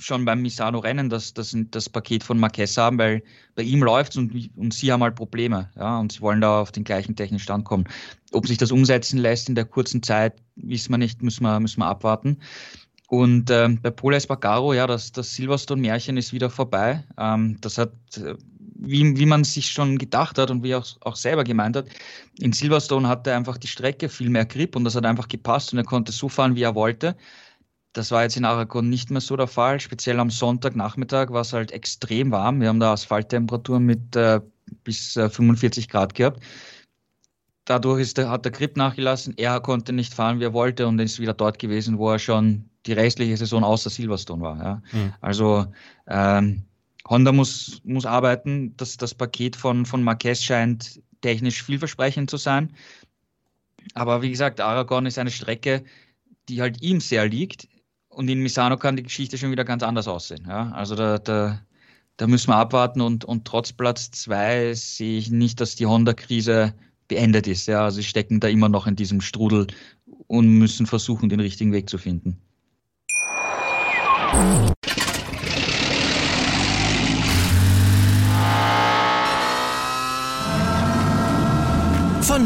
schon beim Misano-Rennen das, das, das Paket von Marquez haben, weil bei ihm läuft es und, und sie haben halt Probleme. Ja, und sie wollen da auf den gleichen technischen Stand kommen. Ob sich das umsetzen lässt in der kurzen Zeit, wissen wir nicht, müssen wir, müssen wir abwarten. Und äh, bei Paul Espargaro, ja, das, das Silverstone-Märchen ist wieder vorbei. Ähm, das hat, wie, wie man sich schon gedacht hat und wie auch, auch selber gemeint hat, in Silverstone hatte er einfach die Strecke viel mehr Grip und das hat einfach gepasst und er konnte so fahren, wie er wollte. Das war jetzt in Aragon nicht mehr so der Fall. Speziell am Sonntagnachmittag war es halt extrem warm. Wir haben da Asphalttemperaturen mit äh, bis äh, 45 Grad gehabt. Dadurch ist der, hat der Grip nachgelassen. Er konnte nicht fahren, wie er wollte und ist wieder dort gewesen, wo er schon die restliche Saison außer Silverstone war. Ja. Mhm. Also ähm, Honda muss, muss arbeiten. Das, das Paket von, von Marquez scheint technisch vielversprechend zu sein. Aber wie gesagt, Aragon ist eine Strecke, die halt ihm sehr liegt. Und in Misano kann die Geschichte schon wieder ganz anders aussehen. Ja? Also da, da, da müssen wir abwarten und, und trotz Platz zwei sehe ich nicht, dass die Honda-Krise beendet ist. Ja? Also sie stecken da immer noch in diesem Strudel und müssen versuchen, den richtigen Weg zu finden.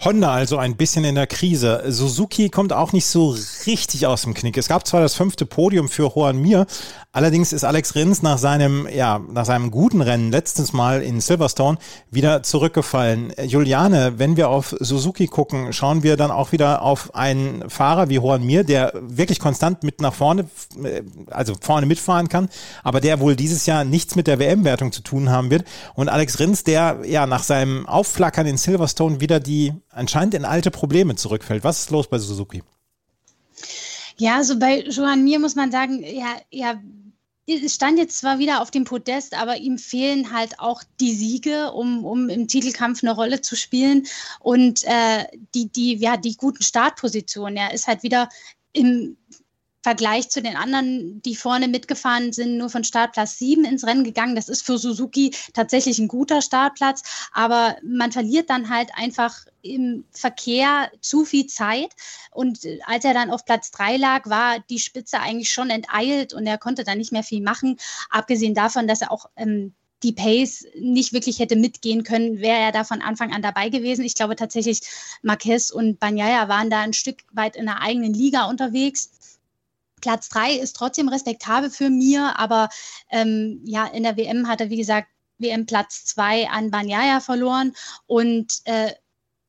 Honda also ein bisschen in der Krise. Suzuki kommt auch nicht so richtig aus dem Knick. Es gab zwar das fünfte Podium für Juan Mir, allerdings ist Alex Rins nach seinem, ja, nach seinem guten Rennen letztens Mal in Silverstone wieder zurückgefallen. Juliane, wenn wir auf Suzuki gucken, schauen wir dann auch wieder auf einen Fahrer wie Juan Mir, der wirklich konstant mit nach vorne, äh, also vorne mitfahren kann, aber der wohl dieses Jahr nichts mit der WM-Wertung zu tun haben wird. Und Alex Rins, der ja nach seinem Aufflackern in Silverstone wieder die anscheinend in alte Probleme zurückfällt. Was ist los bei Suzuki? Ja, also bei Johann Mir muss man sagen, ja, ja, stand jetzt zwar wieder auf dem Podest, aber ihm fehlen halt auch die Siege, um, um im Titelkampf eine Rolle zu spielen. Und äh, die, die, ja, die guten Startpositionen. Er ist halt wieder im Vergleich zu den anderen, die vorne mitgefahren sind, nur von Startplatz 7 ins Rennen gegangen. Das ist für Suzuki tatsächlich ein guter Startplatz, aber man verliert dann halt einfach im Verkehr zu viel Zeit. Und als er dann auf Platz 3 lag, war die Spitze eigentlich schon enteilt und er konnte dann nicht mehr viel machen. Abgesehen davon, dass er auch ähm, die Pace nicht wirklich hätte mitgehen können, wäre er da von Anfang an dabei gewesen. Ich glaube tatsächlich, Marquez und Banyaya waren da ein Stück weit in der eigenen Liga unterwegs. Platz drei ist trotzdem respektabel für mir, aber ähm, ja, in der WM hat er, wie gesagt, WM Platz zwei an Banyaya verloren und äh,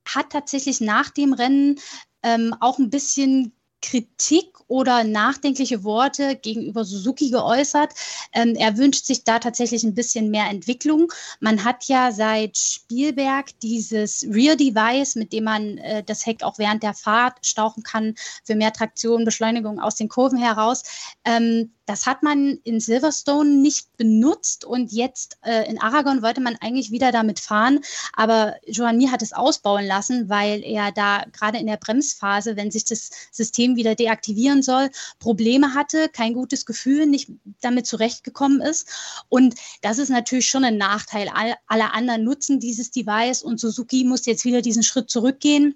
hat tatsächlich nach dem Rennen ähm, auch ein bisschen Kritik oder nachdenkliche Worte gegenüber Suzuki geäußert. Ähm, er wünscht sich da tatsächlich ein bisschen mehr Entwicklung. Man hat ja seit Spielberg dieses Rear Device, mit dem man äh, das Heck auch während der Fahrt stauchen kann für mehr Traktion, Beschleunigung aus den Kurven heraus. Ähm, das hat man in Silverstone nicht benutzt und jetzt äh, in Aragon wollte man eigentlich wieder damit fahren, aber Joanny hat es ausbauen lassen, weil er da gerade in der Bremsphase, wenn sich das System wieder deaktivieren soll, Probleme hatte, kein gutes Gefühl, nicht damit zurechtgekommen ist. Und das ist natürlich schon ein Nachteil. All, alle anderen nutzen dieses Device und Suzuki muss jetzt wieder diesen Schritt zurückgehen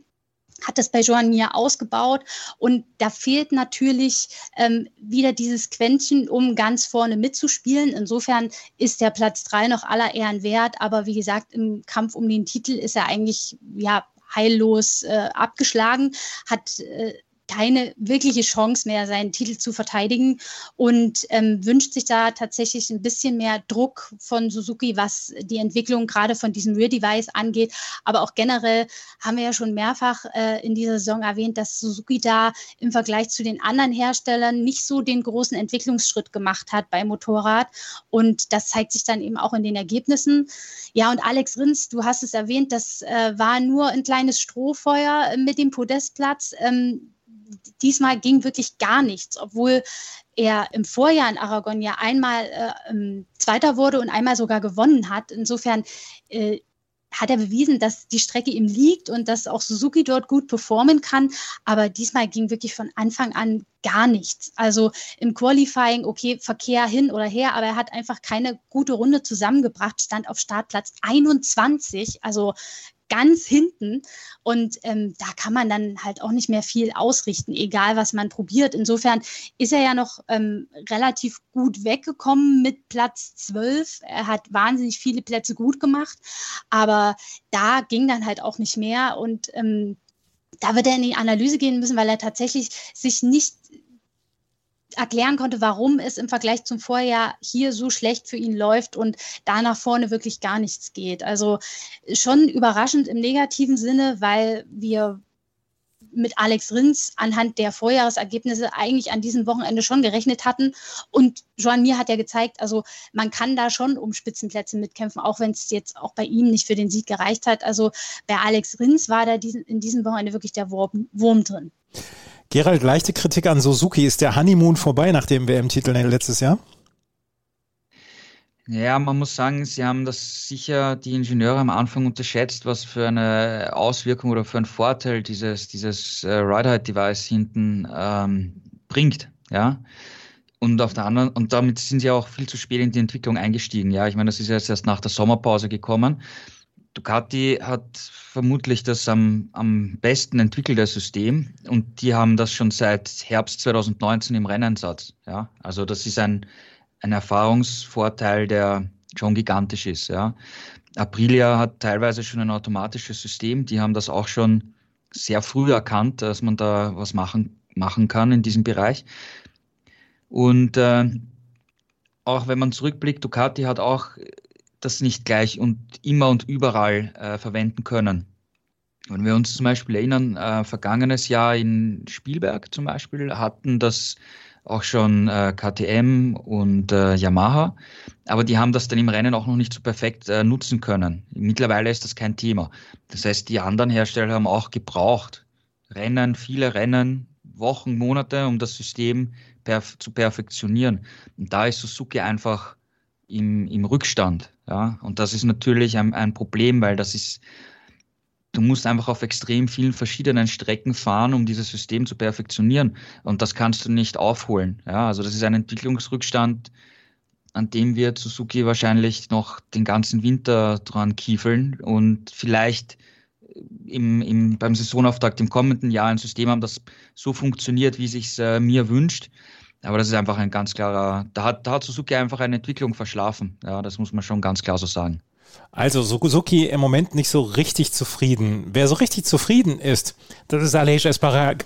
hat das bei Joan Mir ausgebaut und da fehlt natürlich ähm, wieder dieses Quäntchen, um ganz vorne mitzuspielen. Insofern ist der Platz drei noch aller Ehren wert, aber wie gesagt, im Kampf um den Titel ist er eigentlich ja heillos äh, abgeschlagen, hat äh, keine wirkliche Chance mehr, seinen Titel zu verteidigen und ähm, wünscht sich da tatsächlich ein bisschen mehr Druck von Suzuki, was die Entwicklung gerade von diesem Rear Device angeht. Aber auch generell haben wir ja schon mehrfach äh, in dieser Saison erwähnt, dass Suzuki da im Vergleich zu den anderen Herstellern nicht so den großen Entwicklungsschritt gemacht hat beim Motorrad. Und das zeigt sich dann eben auch in den Ergebnissen. Ja, und Alex Rins, du hast es erwähnt, das äh, war nur ein kleines Strohfeuer mit dem Podestplatz. Ähm, diesmal ging wirklich gar nichts, obwohl er im Vorjahr in Aragon ja einmal äh, Zweiter wurde und einmal sogar gewonnen hat. Insofern äh, hat er bewiesen, dass die Strecke ihm liegt und dass auch Suzuki dort gut performen kann. Aber diesmal ging wirklich von Anfang an gar nichts. Also im Qualifying, okay, Verkehr hin oder her, aber er hat einfach keine gute Runde zusammengebracht, stand auf Startplatz 21. Also ganz hinten. Und ähm, da kann man dann halt auch nicht mehr viel ausrichten, egal was man probiert. Insofern ist er ja noch ähm, relativ gut weggekommen mit Platz 12. Er hat wahnsinnig viele Plätze gut gemacht, aber da ging dann halt auch nicht mehr. Und ähm, da wird er in die Analyse gehen müssen, weil er tatsächlich sich nicht erklären konnte, warum es im Vergleich zum Vorjahr hier so schlecht für ihn läuft und da nach vorne wirklich gar nichts geht. Also schon überraschend im negativen Sinne, weil wir mit Alex Rins anhand der Vorjahresergebnisse eigentlich an diesem Wochenende schon gerechnet hatten. Und Joan Mir hat ja gezeigt, also man kann da schon um Spitzenplätze mitkämpfen, auch wenn es jetzt auch bei ihm nicht für den Sieg gereicht hat. Also bei Alex Rins war da diesen, in diesem Wochenende wirklich der Wurm, Wurm drin. Gerald, leichte Kritik an Suzuki. Ist der Honeymoon vorbei nach dem WM-Titel letztes Jahr? Ja, man muss sagen, sie haben das sicher die Ingenieure am Anfang unterschätzt, was für eine Auswirkung oder für einen Vorteil dieses, dieses äh, Ride-Height-Device hinten ähm, bringt. Ja. Und auf der anderen, und damit sind sie auch viel zu spät in die Entwicklung eingestiegen. Ja, ich meine, das ist jetzt erst nach der Sommerpause gekommen. Ducati hat vermutlich das am, am besten entwickelte System und die haben das schon seit Herbst 2019 im Rennsatz. Ja, also das ist ein, ein Erfahrungsvorteil, der schon gigantisch ist. Ja. Aprilia hat teilweise schon ein automatisches System, die haben das auch schon sehr früh erkannt, dass man da was machen, machen kann in diesem Bereich. Und äh, auch wenn man zurückblickt, Ducati hat auch das nicht gleich und immer und überall äh, verwenden können. Wenn wir uns zum Beispiel erinnern, äh, vergangenes Jahr in Spielberg zum Beispiel hatten das auch schon äh, KTM und äh, Yamaha, aber die haben das dann im Rennen auch noch nicht so perfekt äh, nutzen können. Mittlerweile ist das kein Thema. Das heißt, die anderen Hersteller haben auch gebraucht, Rennen, viele Rennen, Wochen, Monate, um das System perf zu perfektionieren. Und da ist Suzuki einfach im, im Rückstand. Ja, und das ist natürlich ein, ein Problem, weil das ist du musst einfach auf extrem vielen verschiedenen Strecken fahren, um dieses System zu perfektionieren. Und das kannst du nicht aufholen. Ja, also das ist ein Entwicklungsrückstand, an dem wir Suzuki wahrscheinlich noch den ganzen Winter dran kiefeln und vielleicht im, im, beim Saisonauftakt im kommenden Jahr ein System haben, das so funktioniert, wie sich äh, mir wünscht. Aber das ist einfach ein ganz klarer, da hat, da hat Suzuki einfach eine Entwicklung verschlafen. Ja, das muss man schon ganz klar so sagen. Also Suzuki im Moment nicht so richtig zufrieden. Wer so richtig zufrieden ist, das ist Aleix Espargaro.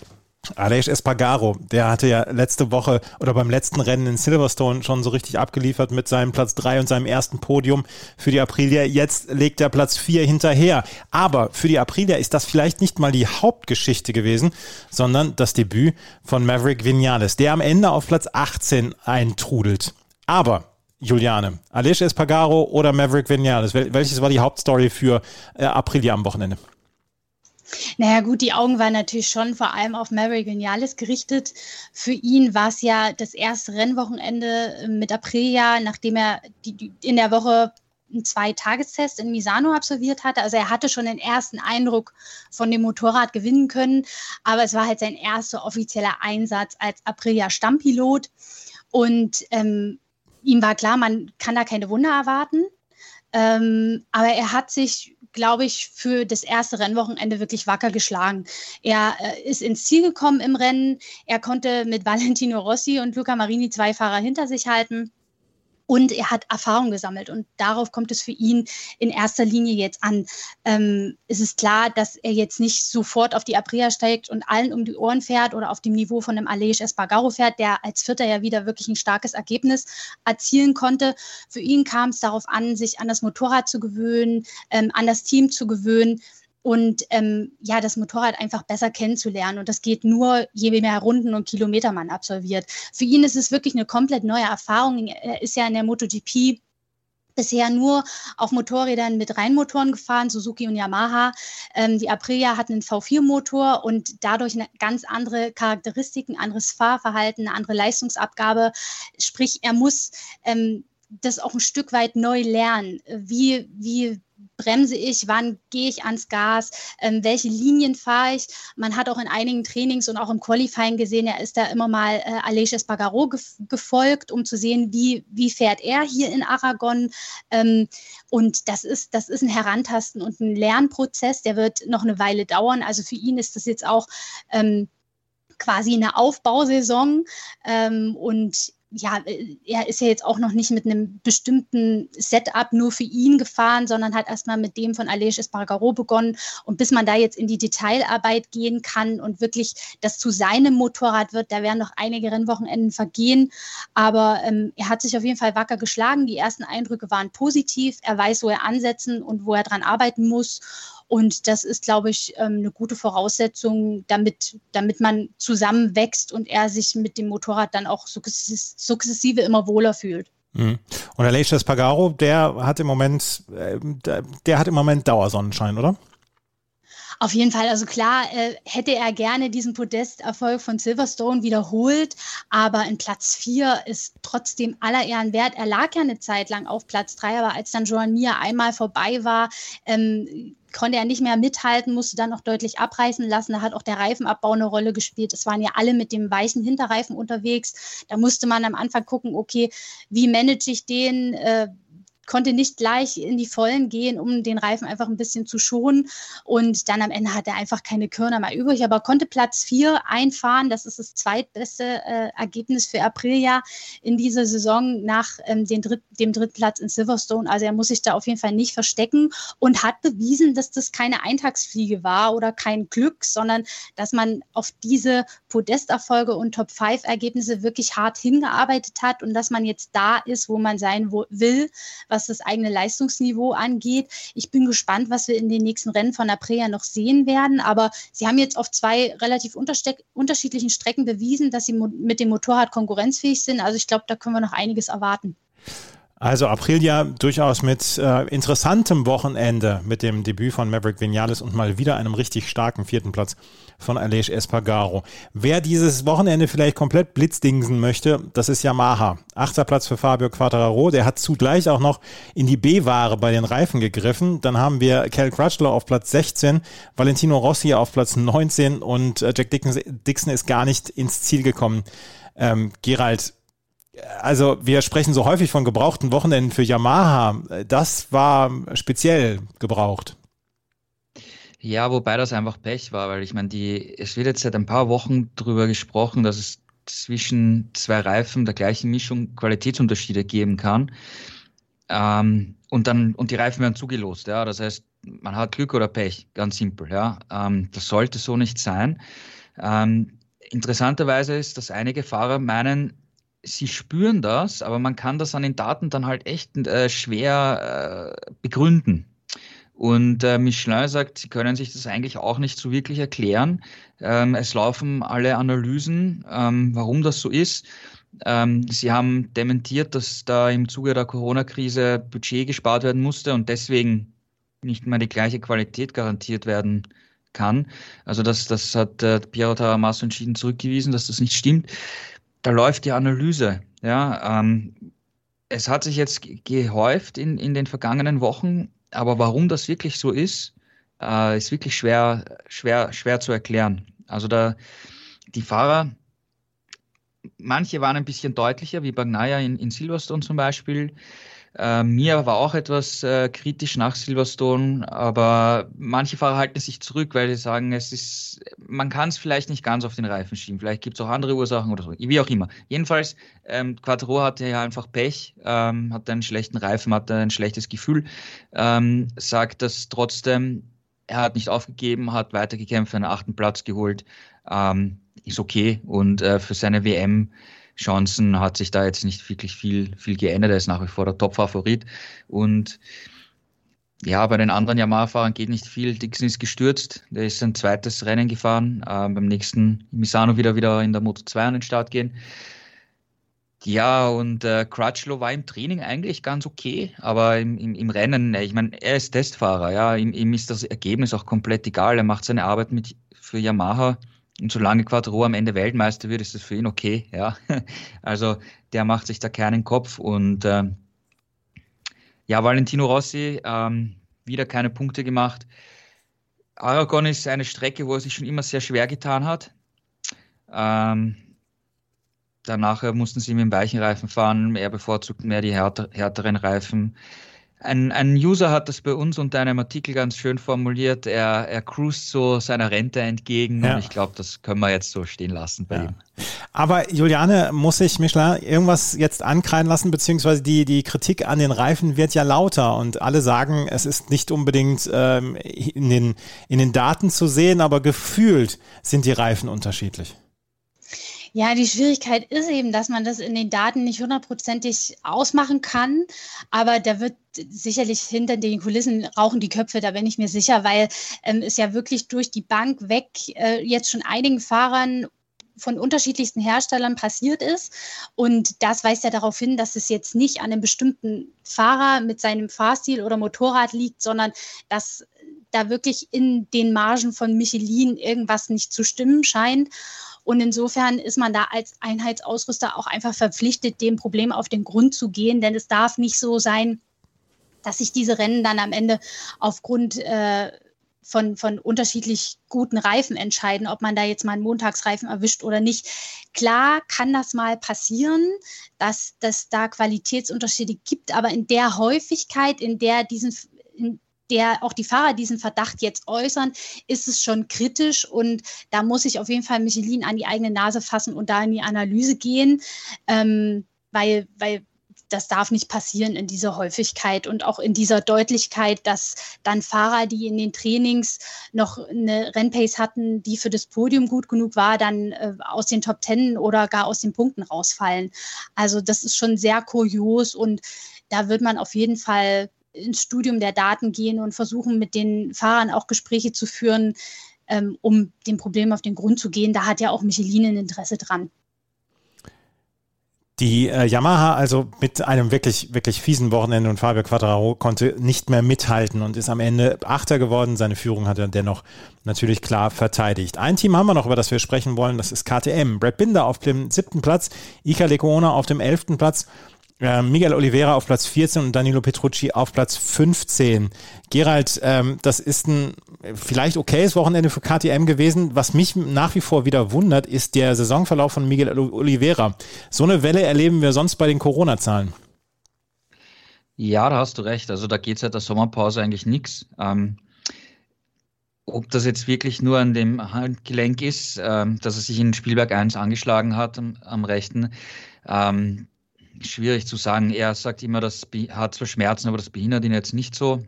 Aleix Espargaro, der hatte ja letzte Woche oder beim letzten Rennen in Silverstone schon so richtig abgeliefert mit seinem Platz 3 und seinem ersten Podium für die Aprilia. Jetzt legt er Platz 4 hinterher. Aber für die Aprilia ist das vielleicht nicht mal die Hauptgeschichte gewesen, sondern das Debüt von Maverick Vinales, der am Ende auf Platz 18 eintrudelt. Aber Juliane, Aleix Espargaro oder Maverick Vinales, welches war die Hauptstory für äh, Aprilia am Wochenende? Naja gut, die Augen waren natürlich schon vor allem auf Maverick Vinales gerichtet. Für ihn war es ja das erste Rennwochenende mit Aprilia, nachdem er die, die in der Woche einen Zwei-Tagestest in Misano absolviert hatte. Also er hatte schon den ersten Eindruck von dem Motorrad gewinnen können, aber es war halt sein erster offizieller Einsatz als Aprilia-Stammpilot. Und ähm, ihm war klar, man kann da keine Wunder erwarten. Ähm, aber er hat sich glaube ich, für das erste Rennwochenende wirklich wacker geschlagen. Er äh, ist ins Ziel gekommen im Rennen. Er konnte mit Valentino Rossi und Luca Marini zwei Fahrer hinter sich halten. Und er hat Erfahrung gesammelt und darauf kommt es für ihn in erster Linie jetzt an. Ähm, es ist klar, dass er jetzt nicht sofort auf die Aprilia steigt und allen um die Ohren fährt oder auf dem Niveau von einem Aleix Espargaro fährt, der als Vierter ja wieder wirklich ein starkes Ergebnis erzielen konnte. Für ihn kam es darauf an, sich an das Motorrad zu gewöhnen, ähm, an das Team zu gewöhnen und ähm, ja, das Motorrad einfach besser kennenzulernen. Und das geht nur, je mehr Runden und Kilometer man absolviert. Für ihn ist es wirklich eine komplett neue Erfahrung. Er ist ja in der MotoGP bisher nur auf Motorrädern mit Reihenmotoren gefahren, Suzuki und Yamaha. Ähm, die Aprilia hat einen V4-Motor und dadurch eine ganz andere Charakteristiken, anderes Fahrverhalten, eine andere Leistungsabgabe. Sprich, er muss ähm, das auch ein Stück weit neu lernen. Wie, wie bremse ich, wann gehe ich ans Gas, ähm, welche Linien fahre ich. Man hat auch in einigen Trainings und auch im Qualifying gesehen, er ist da immer mal äh, Aleix Espargaro ge gefolgt, um zu sehen, wie, wie fährt er hier in Aragon. Ähm, und das ist, das ist ein Herantasten und ein Lernprozess, der wird noch eine Weile dauern. Also für ihn ist das jetzt auch ähm, quasi eine Aufbausaison. Ähm, und ja, äh, er ist ja jetzt auch noch nicht mit einem bestimmten Setup nur für ihn gefahren, sondern hat erstmal mit dem von Aleix Espargaro begonnen. Und bis man da jetzt in die Detailarbeit gehen kann und wirklich das zu seinem Motorrad wird, da werden noch einige Rennwochenenden vergehen. Aber ähm, er hat sich auf jeden Fall wacker geschlagen. Die ersten Eindrücke waren positiv. Er weiß, wo er ansetzen und wo er dran arbeiten muss. Und das ist, glaube ich, ähm, eine gute Voraussetzung, damit, damit man zusammen wächst und er sich mit dem Motorrad dann auch sukzessive immer wohler fühlt. Mhm. Und Aleix Pagaro, der hat im Moment, äh, der hat im Moment Dauersonnenschein, oder? Auf jeden Fall, also klar, äh, hätte er gerne diesen Podesterfolg von Silverstone wiederholt, aber in Platz 4 ist trotzdem aller Ehren wert. Er lag ja eine Zeit lang auf Platz 3, aber als dann Joan Mir einmal vorbei war, ähm, konnte er nicht mehr mithalten, musste dann noch deutlich abreißen lassen. Da hat auch der Reifenabbau eine Rolle gespielt. Es waren ja alle mit dem weichen Hinterreifen unterwegs. Da musste man am Anfang gucken, okay, wie manage ich den? Äh, konnte nicht gleich in die Vollen gehen, um den Reifen einfach ein bisschen zu schonen. Und dann am Ende hat er einfach keine Körner mehr übrig, aber konnte Platz vier einfahren. Das ist das zweitbeste äh, Ergebnis für Aprilia in dieser Saison nach ähm, Dritt, dem Drittplatz in Silverstone. Also er muss sich da auf jeden Fall nicht verstecken und hat bewiesen, dass das keine Eintagsfliege war oder kein Glück, sondern dass man auf diese Podesterfolge und Top-5-Ergebnisse wirklich hart hingearbeitet hat und dass man jetzt da ist, wo man sein will, was was das eigene Leistungsniveau angeht. Ich bin gespannt, was wir in den nächsten Rennen von Aprilia noch sehen werden. Aber sie haben jetzt auf zwei relativ unterschiedlichen Strecken bewiesen, dass sie mit dem Motorrad konkurrenzfähig sind. Also ich glaube, da können wir noch einiges erwarten. Also Aprilia durchaus mit äh, interessantem Wochenende mit dem Debüt von Maverick Vinales und mal wieder einem richtig starken vierten Platz von Aleix Espargaro. Wer dieses Wochenende vielleicht komplett blitzdingsen möchte, das ist Yamaha. Achter Platz für Fabio Quattararo. Der hat zugleich auch noch in die B-Ware bei den Reifen gegriffen. Dann haben wir Cal Crutchlow auf Platz 16, Valentino Rossi auf Platz 19 und äh, Jack Dixon ist gar nicht ins Ziel gekommen. Ähm, Gerald, also wir sprechen so häufig von gebrauchten Wochenenden für Yamaha. Das war speziell gebraucht. Ja, wobei das einfach Pech war, weil ich meine, die, es wird jetzt seit ein paar Wochen darüber gesprochen, dass es zwischen zwei Reifen der gleichen Mischung Qualitätsunterschiede geben kann. Ähm, und dann, und die Reifen werden zugelost, ja. Das heißt, man hat Glück oder Pech, ganz simpel, ja. Ähm, das sollte so nicht sein. Ähm, interessanterweise ist, dass einige Fahrer meinen, sie spüren das, aber man kann das an den Daten dann halt echt äh, schwer äh, begründen. Und äh, Michelin sagt, sie können sich das eigentlich auch nicht so wirklich erklären. Ähm, es laufen alle Analysen, ähm, warum das so ist. Ähm, sie haben dementiert, dass da im Zuge der Corona-Krise Budget gespart werden musste und deswegen nicht mehr die gleiche Qualität garantiert werden kann. Also das, das hat äh, Piero Taramasso entschieden zurückgewiesen, dass das nicht stimmt da läuft die Analyse. Ja, ähm, es hat sich jetzt gehäuft in, in den vergangenen Wochen, aber warum das wirklich so ist, äh, ist wirklich schwer, schwer, schwer zu erklären. Also da die Fahrer, manche waren ein bisschen deutlicher, wie Bagnaia in, in Silverstone zum Beispiel. Äh, mir war auch etwas äh, kritisch nach Silverstone, aber manche Fahrer halten sich zurück, weil sie sagen, es ist, man kann es vielleicht nicht ganz auf den Reifen schieben. Vielleicht gibt es auch andere Ursachen oder so, wie auch immer. Jedenfalls, ähm, Quattro hatte ja einfach Pech, ähm, hatte einen schlechten Reifen, hatte ein schlechtes Gefühl, ähm, sagt das trotzdem, er hat nicht aufgegeben, hat weitergekämpft, einen achten Platz geholt, ähm, ist okay und äh, für seine WM Chancen hat sich da jetzt nicht wirklich viel, viel geändert. Er ist nach wie vor der Top-Favorit. Und ja, bei den anderen Yamaha-Fahrern geht nicht viel. Dixon ist gestürzt. Der ist ein zweites Rennen gefahren. Äh, beim nächsten Misano wieder wieder in der Moto 2 an den Start gehen. Ja, und äh, Crutchlow war im Training eigentlich ganz okay, aber im, im, im Rennen, ich meine, er ist Testfahrer, ja, ihm, ihm ist das Ergebnis auch komplett egal. Er macht seine Arbeit mit für Yamaha und solange Quattro am Ende Weltmeister wird, ist das für ihn okay. Ja, also der macht sich da keinen Kopf und äh, ja, Valentino Rossi ähm, wieder keine Punkte gemacht. Aragon ist eine Strecke, wo er sich schon immer sehr schwer getan hat. Ähm, danach mussten sie mit dem weichen Reifen fahren. Er bevorzugt mehr die härter, härteren Reifen. Ein, ein User hat das bei uns unter einem Artikel ganz schön formuliert. Er, er cruist so seiner Rente entgegen ja. und ich glaube, das können wir jetzt so stehen lassen bei ja. ihm. Aber Juliane, muss ich Michelin irgendwas jetzt ankreiden lassen, beziehungsweise die, die Kritik an den Reifen wird ja lauter und alle sagen, es ist nicht unbedingt ähm, in, den, in den Daten zu sehen, aber gefühlt sind die Reifen unterschiedlich. Ja, die Schwierigkeit ist eben, dass man das in den Daten nicht hundertprozentig ausmachen kann. Aber da wird sicherlich hinter den Kulissen rauchen die Köpfe, da bin ich mir sicher, weil ähm, es ja wirklich durch die Bank weg äh, jetzt schon einigen Fahrern von unterschiedlichsten Herstellern passiert ist. Und das weist ja darauf hin, dass es jetzt nicht an einem bestimmten Fahrer mit seinem Fahrstil oder Motorrad liegt, sondern dass da wirklich in den Margen von Michelin irgendwas nicht zu stimmen scheint. Und insofern ist man da als Einheitsausrüster auch einfach verpflichtet, dem Problem auf den Grund zu gehen, denn es darf nicht so sein, dass sich diese Rennen dann am Ende aufgrund äh, von, von unterschiedlich guten Reifen entscheiden, ob man da jetzt mal einen Montagsreifen erwischt oder nicht. Klar kann das mal passieren, dass es da Qualitätsunterschiede gibt, aber in der Häufigkeit, in der diesen, in der auch die Fahrer diesen Verdacht jetzt äußern, ist es schon kritisch und da muss ich auf jeden Fall Michelin an die eigene Nase fassen und da in die Analyse gehen, ähm, weil, weil das darf nicht passieren in dieser Häufigkeit und auch in dieser Deutlichkeit, dass dann Fahrer, die in den Trainings noch eine Rennpace hatten, die für das Podium gut genug war, dann äh, aus den Top Ten oder gar aus den Punkten rausfallen. Also das ist schon sehr kurios und da wird man auf jeden Fall ins Studium der Daten gehen und versuchen, mit den Fahrern auch Gespräche zu führen, ähm, um dem Problem auf den Grund zu gehen. Da hat ja auch Michelin ein Interesse dran. Die äh, Yamaha also mit einem wirklich, wirklich fiesen Wochenende und Fabio Quattraro konnte nicht mehr mithalten und ist am Ende Achter geworden. Seine Führung hat er dennoch natürlich klar verteidigt. Ein Team haben wir noch, über das wir sprechen wollen, das ist KTM. Brad Binder auf dem siebten Platz, Ika Lecuona auf dem elften Platz äh, Miguel Oliveira auf Platz 14 und Danilo Petrucci auf Platz 15. Gerald, ähm, das ist ein vielleicht okayes Wochenende für KTM gewesen. Was mich nach wie vor wieder wundert, ist der Saisonverlauf von Miguel Oliveira. So eine Welle erleben wir sonst bei den Corona-Zahlen. Ja, da hast du recht. Also da geht seit der Sommerpause eigentlich nichts. Ähm, ob das jetzt wirklich nur an dem Handgelenk ist, ähm, dass er sich in Spielberg 1 angeschlagen hat am, am rechten, ähm, schwierig zu sagen. Er sagt immer, das hat zwar Schmerzen, aber das behindert ihn jetzt nicht so.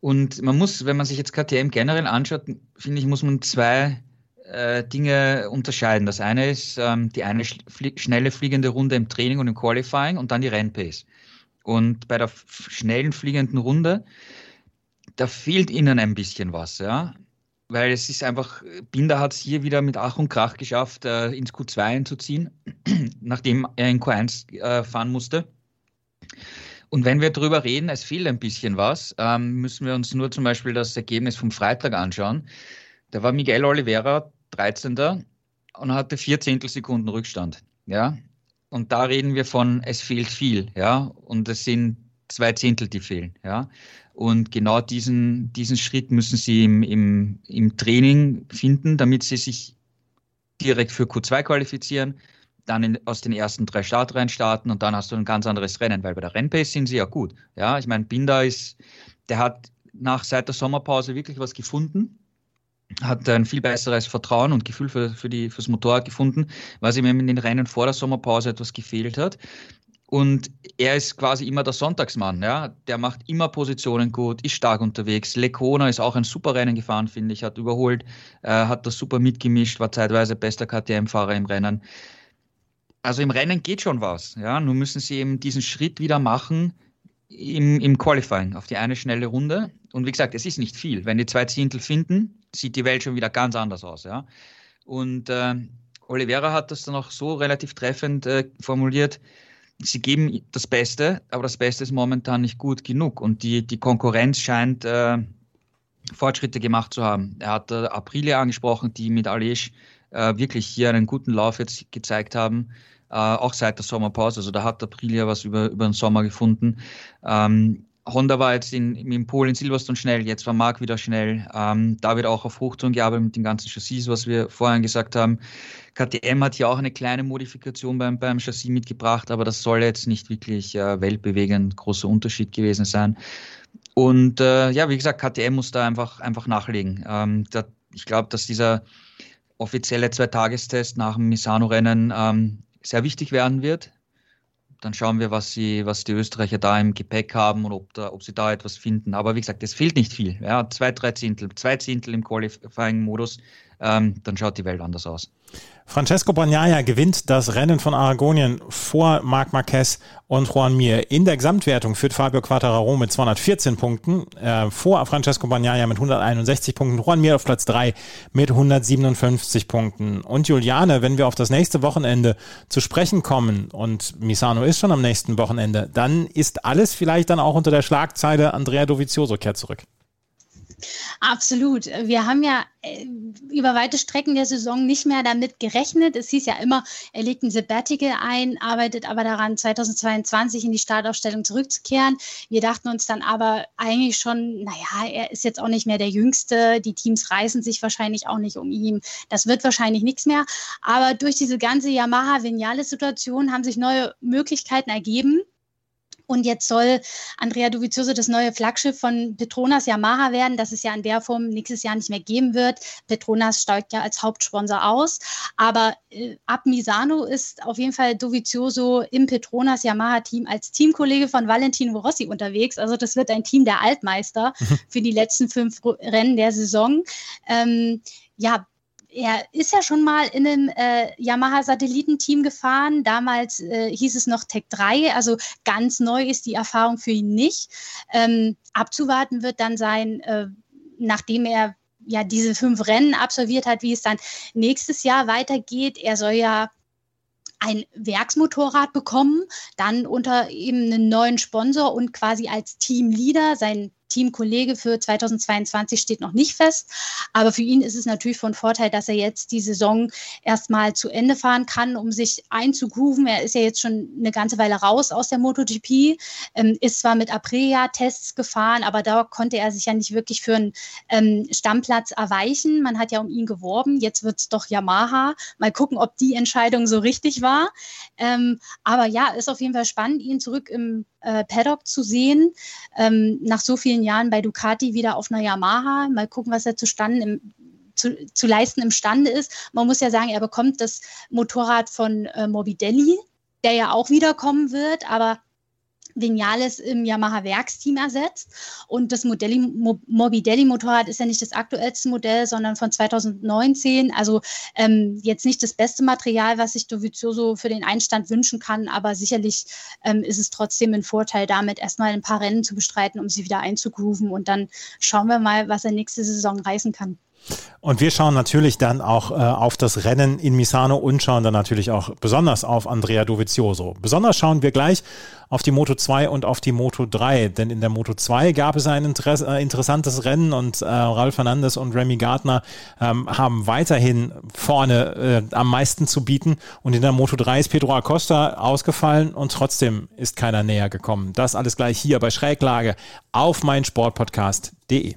Und man muss, wenn man sich jetzt KTM generell anschaut, finde ich, muss man zwei äh, Dinge unterscheiden. Das eine ist ähm, die eine flie schnelle fliegende Runde im Training und im Qualifying und dann die Rennpace. Und bei der schnellen fliegenden Runde, da fehlt ihnen ein bisschen was, ja weil es ist einfach, Binder hat es hier wieder mit Ach und Krach geschafft, äh, ins Q2 einzuziehen, nachdem er in Q1 äh, fahren musste. Und wenn wir darüber reden, es fehlt ein bisschen was, ähm, müssen wir uns nur zum Beispiel das Ergebnis vom Freitag anschauen. Da war Miguel Oliveira 13. und hatte vier Zehntelsekunden Rückstand. Ja? Und da reden wir von, es fehlt viel. Ja? Und es sind zwei Zehntel, die fehlen. Ja? Und genau diesen, diesen Schritt müssen sie im, im, im Training finden, damit sie sich direkt für Q2 qualifizieren, dann in, aus den ersten drei Startreihen starten und dann hast du ein ganz anderes Rennen, weil bei der Rennpace sind sie ja gut. Ja, ich meine, Binder ist, der hat nach seit der Sommerpause wirklich was gefunden, hat ein viel besseres Vertrauen und Gefühl für, für die, fürs Motorrad gefunden, was ihm in den Rennen vor der Sommerpause etwas gefehlt hat. Und er ist quasi immer der Sonntagsmann, ja. Der macht immer Positionen gut, ist stark unterwegs. Lecona ist auch ein super Rennen gefahren, finde ich, hat überholt, äh, hat das super mitgemischt, war zeitweise bester KTM-Fahrer im Rennen. Also im Rennen geht schon was, ja. Nur müssen sie eben diesen Schritt wieder machen im, im Qualifying auf die eine schnelle Runde. Und wie gesagt, es ist nicht viel. Wenn die zwei Zehntel finden, sieht die Welt schon wieder ganz anders aus, ja. Und äh, Oliveira hat das dann auch so relativ treffend äh, formuliert sie geben das Beste, aber das Beste ist momentan nicht gut genug und die, die Konkurrenz scheint äh, Fortschritte gemacht zu haben. Er hat äh, Aprilia angesprochen, die mit Alej äh, wirklich hier einen guten Lauf jetzt gezeigt haben, äh, auch seit der Sommerpause. Also da hat Aprilia was über, über den Sommer gefunden. Ähm, Honda war jetzt in, in Polen Silverstone schnell, jetzt war Mark wieder schnell. Ähm, da wird auch auf Hochtouren gearbeitet mit den ganzen Chassis, was wir vorhin gesagt haben. KTM hat hier auch eine kleine Modifikation beim, beim Chassis mitgebracht, aber das soll jetzt nicht wirklich äh, weltbewegend großer Unterschied gewesen sein. Und äh, ja, wie gesagt, KTM muss da einfach, einfach nachlegen. Ähm, da, ich glaube, dass dieser offizielle Zweitagestest nach dem Misano-Rennen ähm, sehr wichtig werden wird dann schauen wir, was, sie, was die Österreicher da im Gepäck haben und ob, da, ob sie da etwas finden. Aber wie gesagt, es fehlt nicht viel. Ja, zwei, drei Zehntel, zwei Zehntel im Qualifying-Modus, ähm, dann schaut die Welt anders aus. Francesco Bagnaia gewinnt das Rennen von Aragonien vor Marc Marquez und Juan Mir. In der Gesamtwertung führt Fabio Quattararo mit 214 Punkten, äh, vor Francesco Bagnaia mit 161 Punkten, Juan Mir auf Platz 3 mit 157 Punkten. Und Juliane, wenn wir auf das nächste Wochenende zu sprechen kommen und Misano ist schon am nächsten Wochenende, dann ist alles vielleicht dann auch unter der Schlagzeile Andrea Dovizioso kehrt zurück. Absolut. Wir haben ja äh, über weite Strecken der Saison nicht mehr damit gerechnet. Es hieß ja immer, er legt ein Sabbatical ein, arbeitet aber daran, 2022 in die Startaufstellung zurückzukehren. Wir dachten uns dann aber eigentlich schon, naja, er ist jetzt auch nicht mehr der Jüngste. Die Teams reißen sich wahrscheinlich auch nicht um ihn. Das wird wahrscheinlich nichts mehr. Aber durch diese ganze Yamaha-Vinales-Situation haben sich neue Möglichkeiten ergeben. Und jetzt soll Andrea Dovizioso das neue Flaggschiff von Petronas Yamaha werden, das es ja in der Form nächstes Jahr nicht mehr geben wird. Petronas steigt ja als Hauptsponsor aus. Aber äh, ab Misano ist auf jeden Fall Dovizioso im Petronas Yamaha-Team als Teamkollege von Valentino Rossi unterwegs. Also das wird ein Team der Altmeister für die letzten fünf Rennen der Saison. Ähm, ja, er ist ja schon mal in einem äh, Yamaha-Satellitenteam gefahren. Damals äh, hieß es noch Tech 3, also ganz neu ist die Erfahrung für ihn nicht. Ähm, abzuwarten wird dann sein, äh, nachdem er ja diese fünf Rennen absolviert hat, wie es dann nächstes Jahr weitergeht. Er soll ja ein Werksmotorrad bekommen, dann unter eben einen neuen Sponsor und quasi als Teamleader. Sein Teamkollege für 2022 steht noch nicht fest. Aber für ihn ist es natürlich von Vorteil, dass er jetzt die Saison erstmal zu Ende fahren kann, um sich einzugrooven. Er ist ja jetzt schon eine ganze Weile raus aus der MotoGP, ähm, ist zwar mit Aprilia-Tests gefahren, aber da konnte er sich ja nicht wirklich für einen ähm, Stammplatz erweichen. Man hat ja um ihn geworben. Jetzt wird es doch Yamaha. Mal gucken, ob die Entscheidung so richtig war. Ähm, aber ja, ist auf jeden Fall spannend, ihn zurück im äh, Paddock zu sehen. Ähm, nach so vielen Jahren bei Ducati wieder auf einer Yamaha. Mal gucken, was er zustande im, zu, zu leisten imstande ist. Man muss ja sagen, er bekommt das Motorrad von äh, Morbidelli, der ja auch wiederkommen wird, aber Vinales im Yamaha Werksteam ersetzt. Und das Modelli, Morbidelli Motorrad ist ja nicht das aktuellste Modell, sondern von 2019. Also ähm, jetzt nicht das beste Material, was sich Dovizioso für den Einstand wünschen kann, aber sicherlich ähm, ist es trotzdem ein Vorteil, damit erstmal ein paar Rennen zu bestreiten, um sie wieder einzugrooven. Und dann schauen wir mal, was er nächste Saison reißen kann. Und wir schauen natürlich dann auch äh, auf das Rennen in Misano und schauen dann natürlich auch besonders auf Andrea Dovizioso. Besonders schauen wir gleich auf die Moto 2 und auf die Moto 3, denn in der Moto 2 gab es ein Interesse, äh, interessantes Rennen und äh, Ralf Fernandes und Remy Gardner ähm, haben weiterhin vorne äh, am meisten zu bieten und in der Moto 3 ist Pedro Acosta ausgefallen und trotzdem ist keiner näher gekommen. Das alles gleich hier bei Schräglage auf meinsportpodcast.de.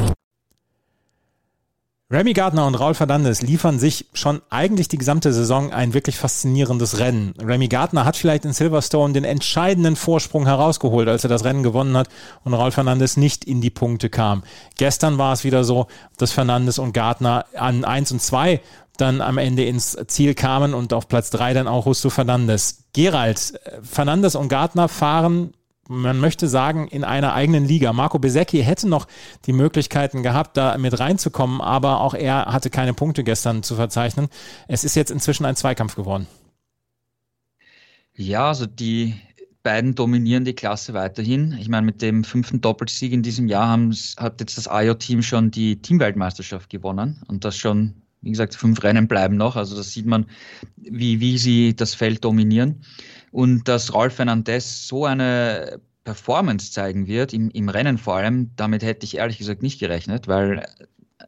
Remy Gardner und Raul Fernandes liefern sich schon eigentlich die gesamte Saison ein wirklich faszinierendes Rennen. Remy Gardner hat vielleicht in Silverstone den entscheidenden Vorsprung herausgeholt, als er das Rennen gewonnen hat und Raul Fernandes nicht in die Punkte kam. Gestern war es wieder so, dass Fernandes und Gardner an 1 und 2 dann am Ende ins Ziel kamen und auf Platz 3 dann auch Justo Fernandes. Gerald, Fernandes und Gardner fahren man möchte sagen, in einer eigenen Liga. Marco Besecchi hätte noch die Möglichkeiten gehabt, da mit reinzukommen, aber auch er hatte keine Punkte gestern zu verzeichnen. Es ist jetzt inzwischen ein Zweikampf geworden. Ja, also die beiden dominieren die Klasse weiterhin. Ich meine, mit dem fünften Doppelsieg in diesem Jahr haben, hat jetzt das IO-Team schon die Teamweltmeisterschaft gewonnen und das schon, wie gesagt, fünf Rennen bleiben noch. Also da sieht man, wie, wie sie das Feld dominieren. Und dass Rolf Fernandez so eine Performance zeigen wird, im, im Rennen vor allem, damit hätte ich ehrlich gesagt nicht gerechnet, weil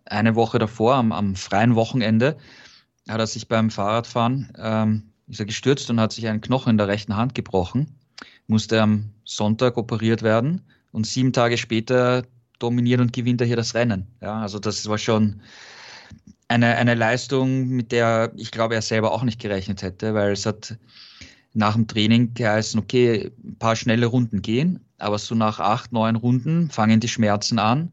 eine Woche davor, am, am freien Wochenende, hat er sich beim Fahrradfahren ähm, ist er gestürzt und hat sich einen Knochen in der rechten Hand gebrochen, musste am Sonntag operiert werden und sieben Tage später dominiert und gewinnt er hier das Rennen. Ja, also das war schon eine, eine Leistung, mit der ich glaube, er selber auch nicht gerechnet hätte, weil es hat nach dem Training geheißen, okay, ein paar schnelle Runden gehen, aber so nach acht, neun Runden fangen die Schmerzen an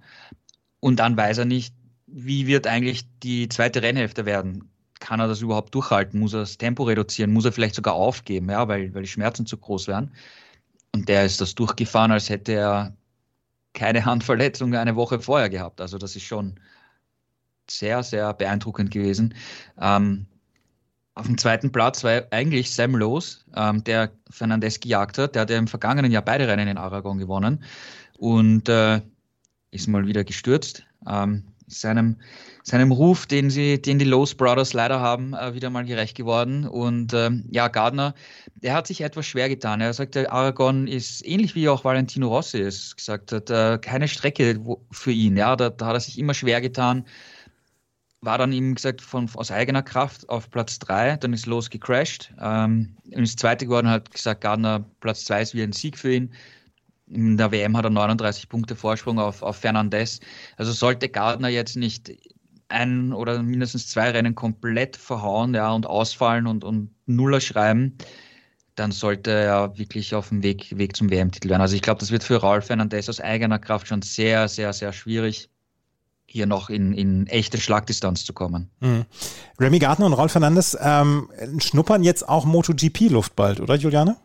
und dann weiß er nicht, wie wird eigentlich die zweite Rennhälfte werden. Kann er das überhaupt durchhalten? Muss er das Tempo reduzieren? Muss er vielleicht sogar aufgeben, ja, weil, weil die Schmerzen zu groß wären? Und der ist das durchgefahren, als hätte er keine Handverletzung eine Woche vorher gehabt. Also das ist schon sehr, sehr beeindruckend gewesen. Ähm, auf dem zweiten Platz war eigentlich Sam Lowe's, ähm, der Fernandez gejagt hat. Der hat ja im vergangenen Jahr beide Rennen in Aragon gewonnen und äh, ist mal wieder gestürzt. Ähm, seinem, seinem Ruf, den, sie, den die Lowe's Brothers leider haben, äh, wieder mal gerecht geworden. Und ähm, ja, Gardner, der hat sich etwas schwer getan. Er sagte, Aragon ist ähnlich wie auch Valentino Rossi es gesagt hat, äh, keine Strecke für ihn. Ja, da, da hat er sich immer schwer getan war dann eben gesagt von, aus eigener Kraft auf Platz 3, dann ist los gecrashed, ähm, ist Zweite geworden, hat gesagt, Gardner Platz 2 ist wie ein Sieg für ihn. In der WM hat er 39 Punkte Vorsprung auf, auf Fernandez. Also sollte Gardner jetzt nicht ein oder mindestens zwei Rennen komplett verhauen ja, und ausfallen und, und Nuller schreiben, dann sollte er wirklich auf dem Weg, Weg zum WM-Titel werden. Also ich glaube, das wird für Raul Fernandez aus eigener Kraft schon sehr, sehr, sehr schwierig hier noch in, in echte Schlagdistanz zu kommen. Mhm. Remy Gardner und Rolf Fernandes ähm, schnuppern jetzt auch MotoGP-Luft bald, oder Juliane?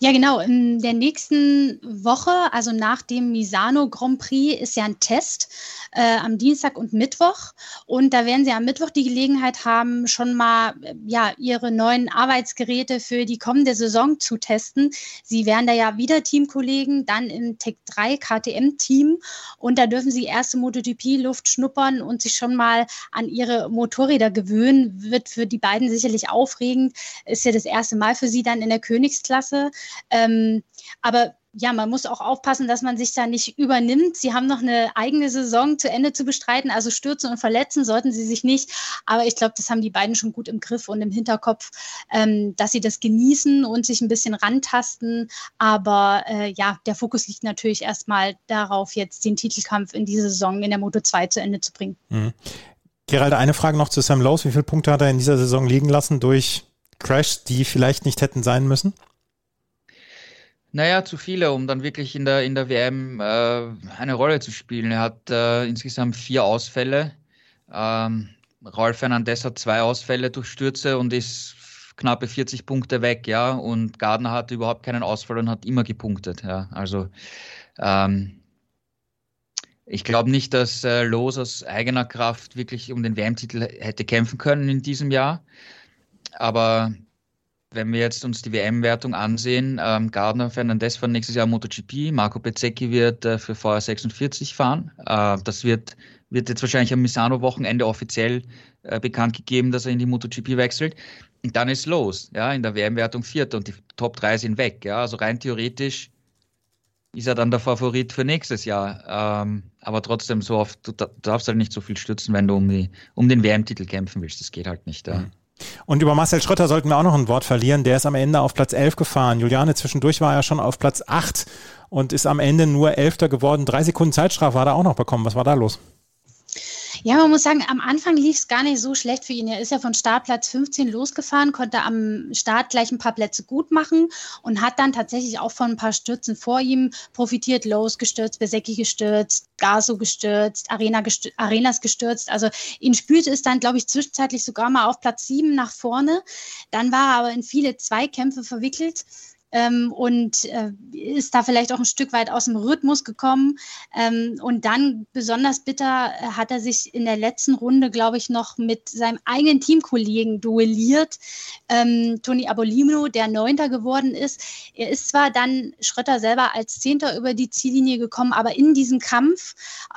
Ja, genau. In der nächsten Woche, also nach dem Misano Grand Prix, ist ja ein Test äh, am Dienstag und Mittwoch. Und da werden Sie am Mittwoch die Gelegenheit haben, schon mal ja, Ihre neuen Arbeitsgeräte für die kommende Saison zu testen. Sie werden da ja wieder Teamkollegen, dann im Tech 3 KTM-Team. Und da dürfen Sie erste MotoGP-Luft schnuppern und sich schon mal an Ihre Motorräder gewöhnen. Wird für die beiden sicherlich aufregend. Ist ja das erste Mal für Sie dann in der Königsklasse. Ähm, aber ja, man muss auch aufpassen, dass man sich da nicht übernimmt. Sie haben noch eine eigene Saison zu Ende zu bestreiten, also stürzen und verletzen sollten sie sich nicht. Aber ich glaube, das haben die beiden schon gut im Griff und im Hinterkopf, ähm, dass sie das genießen und sich ein bisschen rantasten. Aber äh, ja, der Fokus liegt natürlich erstmal darauf, jetzt den Titelkampf in dieser Saison in der Moto 2 zu Ende zu bringen. Mhm. Gerald, eine Frage noch zu Sam Lowe. Wie viele Punkte hat er in dieser Saison liegen lassen durch Crashs, die vielleicht nicht hätten sein müssen? Naja, zu viele, um dann wirklich in der, in der WM äh, eine Rolle zu spielen. Er hat äh, insgesamt vier Ausfälle. Ähm, Rolf Fernandez hat zwei Ausfälle durch Stürze und ist knappe 40 Punkte weg, ja. Und Gardner hatte überhaupt keinen Ausfall und hat immer gepunktet, ja. Also ähm, ich glaube nicht, dass äh, Los aus eigener Kraft wirklich um den WM-Titel hätte kämpfen können in diesem Jahr. Aber wenn wir jetzt uns die WM-Wertung ansehen, ähm, Gardner Fernandez fahren nächstes Jahr MotoGP, Marco Bezzecchi wird äh, für VR46 fahren. Äh, das wird, wird jetzt wahrscheinlich am Misano-Wochenende offiziell äh, bekannt gegeben, dass er in die MotoGP wechselt. Und dann ist los, ja, in der WM-Wertung Vierter und die Top 3 sind weg, ja, also rein theoretisch ist er dann der Favorit für nächstes Jahr. Ähm, aber trotzdem, so oft, du darfst halt nicht so viel stützen, wenn du um, die, um den WM-Titel kämpfen willst. Das geht halt nicht. Ja. Mhm. Und über Marcel Schröter sollten wir auch noch ein Wort verlieren. Der ist am Ende auf Platz 11 gefahren. Juliane, zwischendurch war er schon auf Platz 8 und ist am Ende nur Elfter geworden. Drei Sekunden Zeitstrafe hat er auch noch bekommen. Was war da los? Ja, man muss sagen, am Anfang lief es gar nicht so schlecht für ihn. Er ist ja von Startplatz 15 losgefahren, konnte am Start gleich ein paar Plätze gut machen und hat dann tatsächlich auch von ein paar Stürzen vor ihm profitiert. Lowe's gestürzt, Besecki gestürzt, Gaso gestürzt, Arena gestürzt, Arenas gestürzt. Also ihn spülte es dann, glaube ich, zwischenzeitlich sogar mal auf Platz 7 nach vorne. Dann war er aber in viele Zweikämpfe verwickelt ähm, und äh, ist da vielleicht auch ein Stück weit aus dem Rhythmus gekommen. Ähm, und dann besonders bitter äh, hat er sich in der letzten Runde, glaube ich, noch mit seinem eigenen Teamkollegen duelliert, ähm, Toni Abolino, der Neunter geworden ist. Er ist zwar dann Schrötter selber als Zehnter über die Ziellinie gekommen, aber in diesem Kampf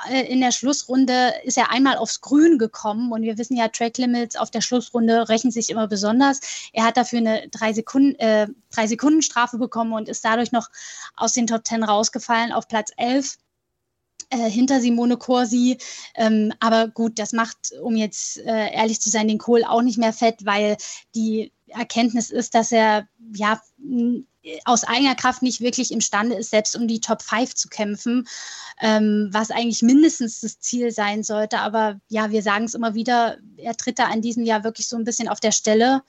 äh, in der Schlussrunde ist er einmal aufs Grün gekommen und wir wissen ja, Track Limits auf der Schlussrunde rächen sich immer besonders. Er hat dafür eine drei Sekunden, äh, drei Sekunden Strafe Strafe bekommen und ist dadurch noch aus den Top Ten rausgefallen auf Platz 11. Äh, hinter Simone Corsi. Ähm, aber gut, das macht, um jetzt äh, ehrlich zu sein, den Kohl auch nicht mehr fett, weil die Erkenntnis ist, dass er ja aus eigener Kraft nicht wirklich imstande ist, selbst um die Top 5 zu kämpfen, ähm, was eigentlich mindestens das Ziel sein sollte. Aber ja, wir sagen es immer wieder, er tritt da in diesem Jahr wirklich so ein bisschen auf der Stelle.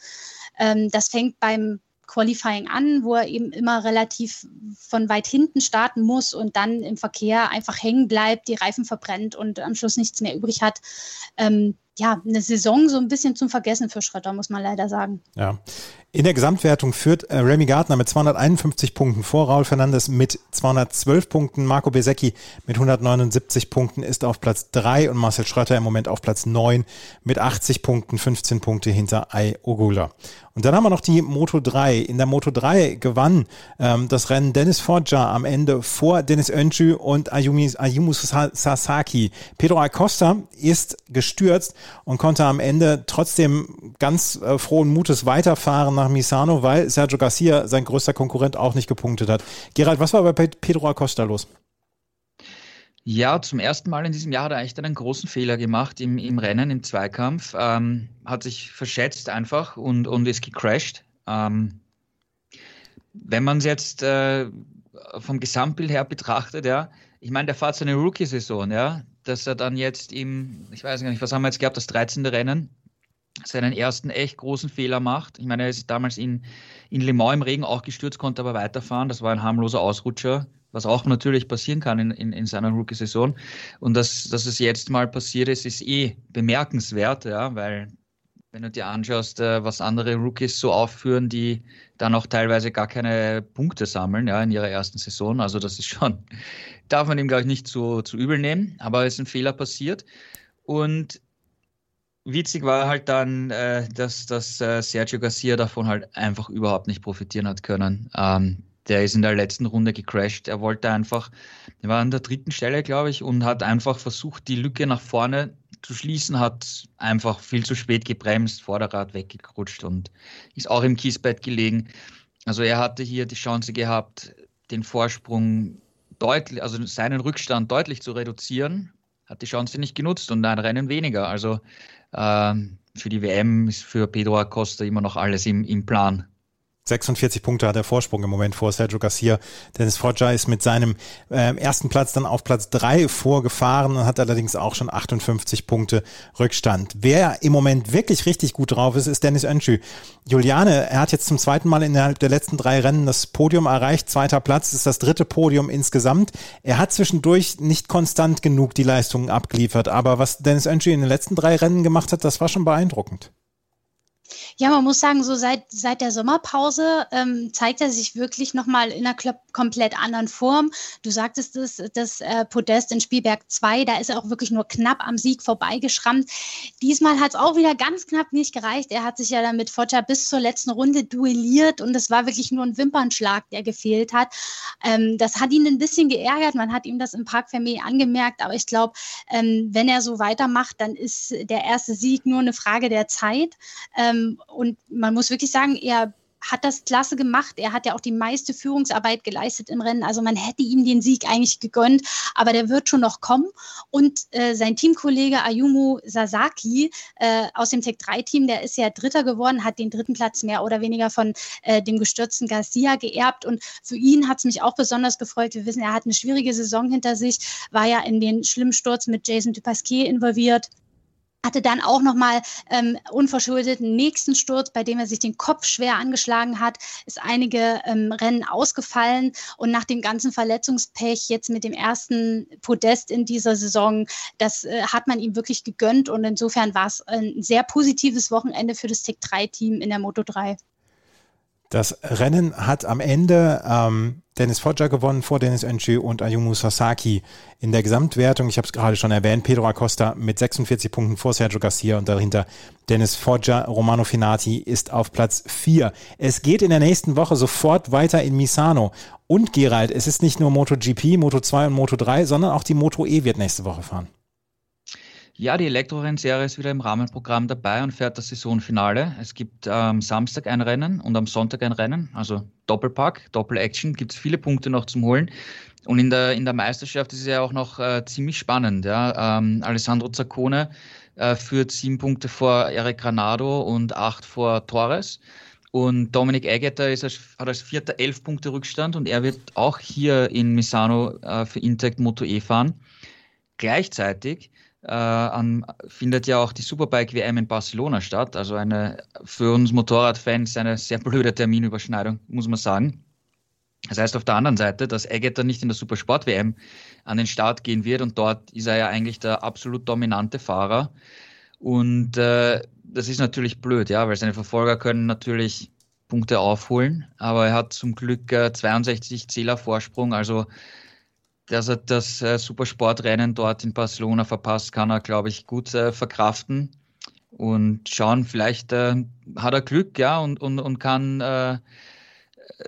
Ähm, das fängt beim Qualifying an, wo er eben immer relativ von weit hinten starten muss und dann im Verkehr einfach hängen bleibt, die Reifen verbrennt und am Schluss nichts mehr übrig hat. Ähm, ja, eine Saison so ein bisschen zum Vergessen für Schröter, muss man leider sagen. Ja, in der Gesamtwertung führt äh, Remy Gardner mit 251 Punkten vor Raul Fernandes mit 212 Punkten. Marco Besecchi mit 179 Punkten ist auf Platz 3 und Marcel Schröter im Moment auf Platz 9 mit 80 Punkten, 15 Punkte hinter Ai Ogula. Und dann haben wir noch die Moto 3. In der Moto 3 gewann ähm, das Rennen Dennis Forger am Ende vor Dennis Öncü und Ayumi, Ayumu Sasaki. Pedro Acosta ist gestürzt und konnte am Ende trotzdem ganz äh, frohen Mutes weiterfahren nach Misano, weil Sergio Garcia, sein größter Konkurrent, auch nicht gepunktet hat. Gerald, was war bei Pedro Acosta los? Ja, zum ersten Mal in diesem Jahr hat er eigentlich einen großen Fehler gemacht im, im Rennen, im Zweikampf. Ähm, hat sich verschätzt einfach und, und ist gecrashed. Ähm, wenn man es jetzt äh, vom Gesamtbild her betrachtet, ja, ich meine, der fährt seine Rookie-Saison, ja, dass er dann jetzt im, ich weiß gar nicht, was haben wir jetzt gehabt, das 13. Rennen, seinen ersten echt großen Fehler macht. Ich meine, er ist damals in, in Le Mans im Regen auch gestürzt, konnte aber weiterfahren. Das war ein harmloser Ausrutscher. was auch natürlich passieren kann in, in, in seiner Rookie-Saison. Und dass, dass es jetzt mal passiert ist, ist eh bemerkenswert, ja, weil wenn du dir anschaust, äh, was andere Rookies so aufführen, die dann auch teilweise gar keine Punkte sammeln, ja, in ihrer ersten Saison. Also das ist schon, darf man ihm, glaube ich, nicht zu, zu übel nehmen, aber es ist ein Fehler passiert. Und witzig war halt dann, äh, dass, dass äh, Sergio Garcia davon halt einfach überhaupt nicht profitieren hat können. Ähm, der ist in der letzten Runde gecrashed. Er wollte einfach, er war an der dritten Stelle, glaube ich, und hat einfach versucht, die Lücke nach vorne zu schließen, hat einfach viel zu spät gebremst, Vorderrad weggerutscht und ist auch im Kiesbett gelegen. Also er hatte hier die Chance gehabt, den Vorsprung deutlich, also seinen Rückstand deutlich zu reduzieren, hat die Chance nicht genutzt und ein Rennen weniger. Also äh, für die WM ist für Pedro Acosta immer noch alles im, im Plan. 46 Punkte hat er Vorsprung im Moment vor Sergio Garcia. Dennis Foggia ist mit seinem äh, ersten Platz dann auf Platz drei vorgefahren und hat allerdings auch schon 58 Punkte Rückstand. Wer im Moment wirklich richtig gut drauf ist, ist Dennis Önschü. Juliane, er hat jetzt zum zweiten Mal innerhalb der letzten drei Rennen das Podium erreicht. Zweiter Platz ist das dritte Podium insgesamt. Er hat zwischendurch nicht konstant genug die Leistungen abgeliefert, aber was Dennis Önschü in den letzten drei Rennen gemacht hat, das war schon beeindruckend. Ja, man muss sagen, so seit, seit der Sommerpause ähm, zeigt er sich wirklich nochmal in einer komplett anderen Form. Du sagtest es, das äh, Podest in Spielberg 2, da ist er auch wirklich nur knapp am Sieg vorbeigeschrammt. Diesmal hat es auch wieder ganz knapp nicht gereicht. Er hat sich ja dann mit Foggia bis zur letzten Runde duelliert und es war wirklich nur ein Wimpernschlag, der gefehlt hat. Ähm, das hat ihn ein bisschen geärgert. Man hat ihm das im Park Fermé angemerkt, aber ich glaube, ähm, wenn er so weitermacht, dann ist der erste Sieg nur eine Frage der Zeit. Ähm, und man muss wirklich sagen, er hat das klasse gemacht. Er hat ja auch die meiste Führungsarbeit geleistet im Rennen. Also man hätte ihm den Sieg eigentlich gegönnt, aber der wird schon noch kommen. Und äh, sein Teamkollege Ayumu Sasaki äh, aus dem Tech-3-Team, der ist ja Dritter geworden, hat den dritten Platz mehr oder weniger von äh, dem gestürzten Garcia geerbt. Und für ihn hat es mich auch besonders gefreut. Wir wissen, er hat eine schwierige Saison hinter sich, war ja in den schlimmen Sturz mit Jason Dupasquier involviert hatte dann auch nochmal ähm, unverschuldet einen nächsten Sturz, bei dem er sich den Kopf schwer angeschlagen hat, ist einige ähm, Rennen ausgefallen und nach dem ganzen Verletzungspech jetzt mit dem ersten Podest in dieser Saison, das äh, hat man ihm wirklich gegönnt und insofern war es ein sehr positives Wochenende für das Tech 3 Team in der Moto 3. Das Rennen hat am Ende ähm, Dennis Foggia gewonnen vor Dennis Önschü und Ayumu Sasaki. In der Gesamtwertung, ich habe es gerade schon erwähnt, Pedro Acosta mit 46 Punkten vor Sergio Garcia und dahinter Dennis Foggia. Romano Finati ist auf Platz 4. Es geht in der nächsten Woche sofort weiter in Misano. Und Gerald, es ist nicht nur MotoGP, Moto2 und Moto3, sondern auch die Moto E wird nächste Woche fahren. Ja, die Elektrorennserie ist wieder im Rahmenprogramm dabei und fährt das Saisonfinale. Es gibt am ähm, Samstag ein Rennen und am Sonntag ein Rennen, also Doppelpack, Doppel-Action, gibt es viele Punkte noch zum Holen. Und in der, in der Meisterschaft ist es ja auch noch äh, ziemlich spannend. Ja? Ähm, Alessandro Zaccone äh, führt sieben Punkte vor Eric Granado und acht vor Torres. Und Dominik Eggeter als, hat als Vierter elf Punkte Rückstand und er wird auch hier in Misano äh, für Intact Moto E fahren. Gleichzeitig äh, an, findet ja auch die Superbike WM in Barcelona statt. Also eine für uns Motorradfans eine sehr blöde Terminüberschneidung, muss man sagen. Das heißt auf der anderen Seite, dass Eggeter nicht in der Supersport WM an den Start gehen wird und dort ist er ja eigentlich der absolut dominante Fahrer. Und äh, das ist natürlich blöd, ja, weil seine Verfolger können natürlich Punkte aufholen, aber er hat zum Glück äh, 62 Zähler Vorsprung, also dass er das äh, Supersportrennen dort in Barcelona verpasst, kann er, glaube ich, gut äh, verkraften und schauen, vielleicht äh, hat er Glück, ja, und, und, und kann äh,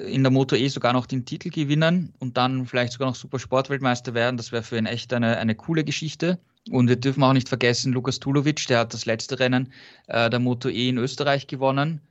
in der Moto E sogar noch den Titel gewinnen und dann vielleicht sogar noch Supersportweltmeister werden. Das wäre für ihn echt eine, eine coole Geschichte. Und wir dürfen auch nicht vergessen, Lukas Tulovic, der hat das letzte Rennen äh, der Moto E in Österreich gewonnen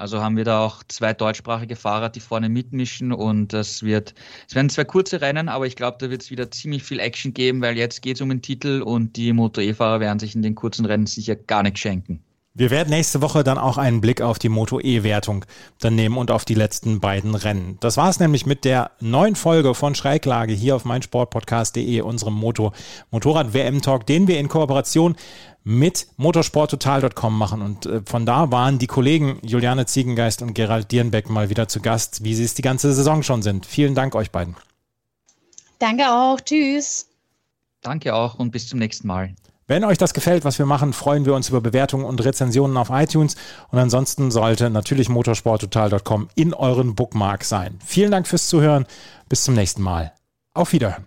also haben wir da auch zwei deutschsprachige Fahrer, die vorne mitmischen und das wird, es werden zwei kurze Rennen, aber ich glaube, da wird es wieder ziemlich viel Action geben, weil jetzt geht es um den Titel und die Moto E-Fahrer werden sich in den kurzen Rennen sicher gar nicht schenken. Wir werden nächste Woche dann auch einen Blick auf die Moto E-Wertung dann nehmen und auf die letzten beiden Rennen. Das war es nämlich mit der neuen Folge von Schräglage hier auf meinsportpodcast.de, unserem Moto Motorrad WM Talk, den wir in Kooperation mit motorsporttotal.com machen. Und äh, von da waren die Kollegen Juliane Ziegengeist und Gerald Dierenbeck mal wieder zu Gast, wie sie es die ganze Saison schon sind. Vielen Dank euch beiden. Danke auch. Tschüss. Danke auch und bis zum nächsten Mal. Wenn euch das gefällt, was wir machen, freuen wir uns über Bewertungen und Rezensionen auf iTunes. Und ansonsten sollte natürlich motorsporttotal.com in euren Bookmark sein. Vielen Dank fürs Zuhören. Bis zum nächsten Mal. Auf Wiederhören.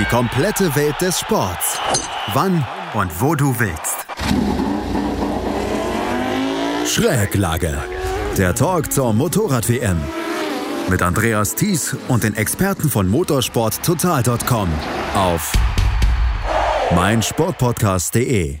Die komplette Welt des Sports. Wann und wo du willst. Schräglage. Der Talk zur Motorrad-WM. Mit Andreas Thies und den Experten von motorsporttotal.com auf meinsportpodcast.de.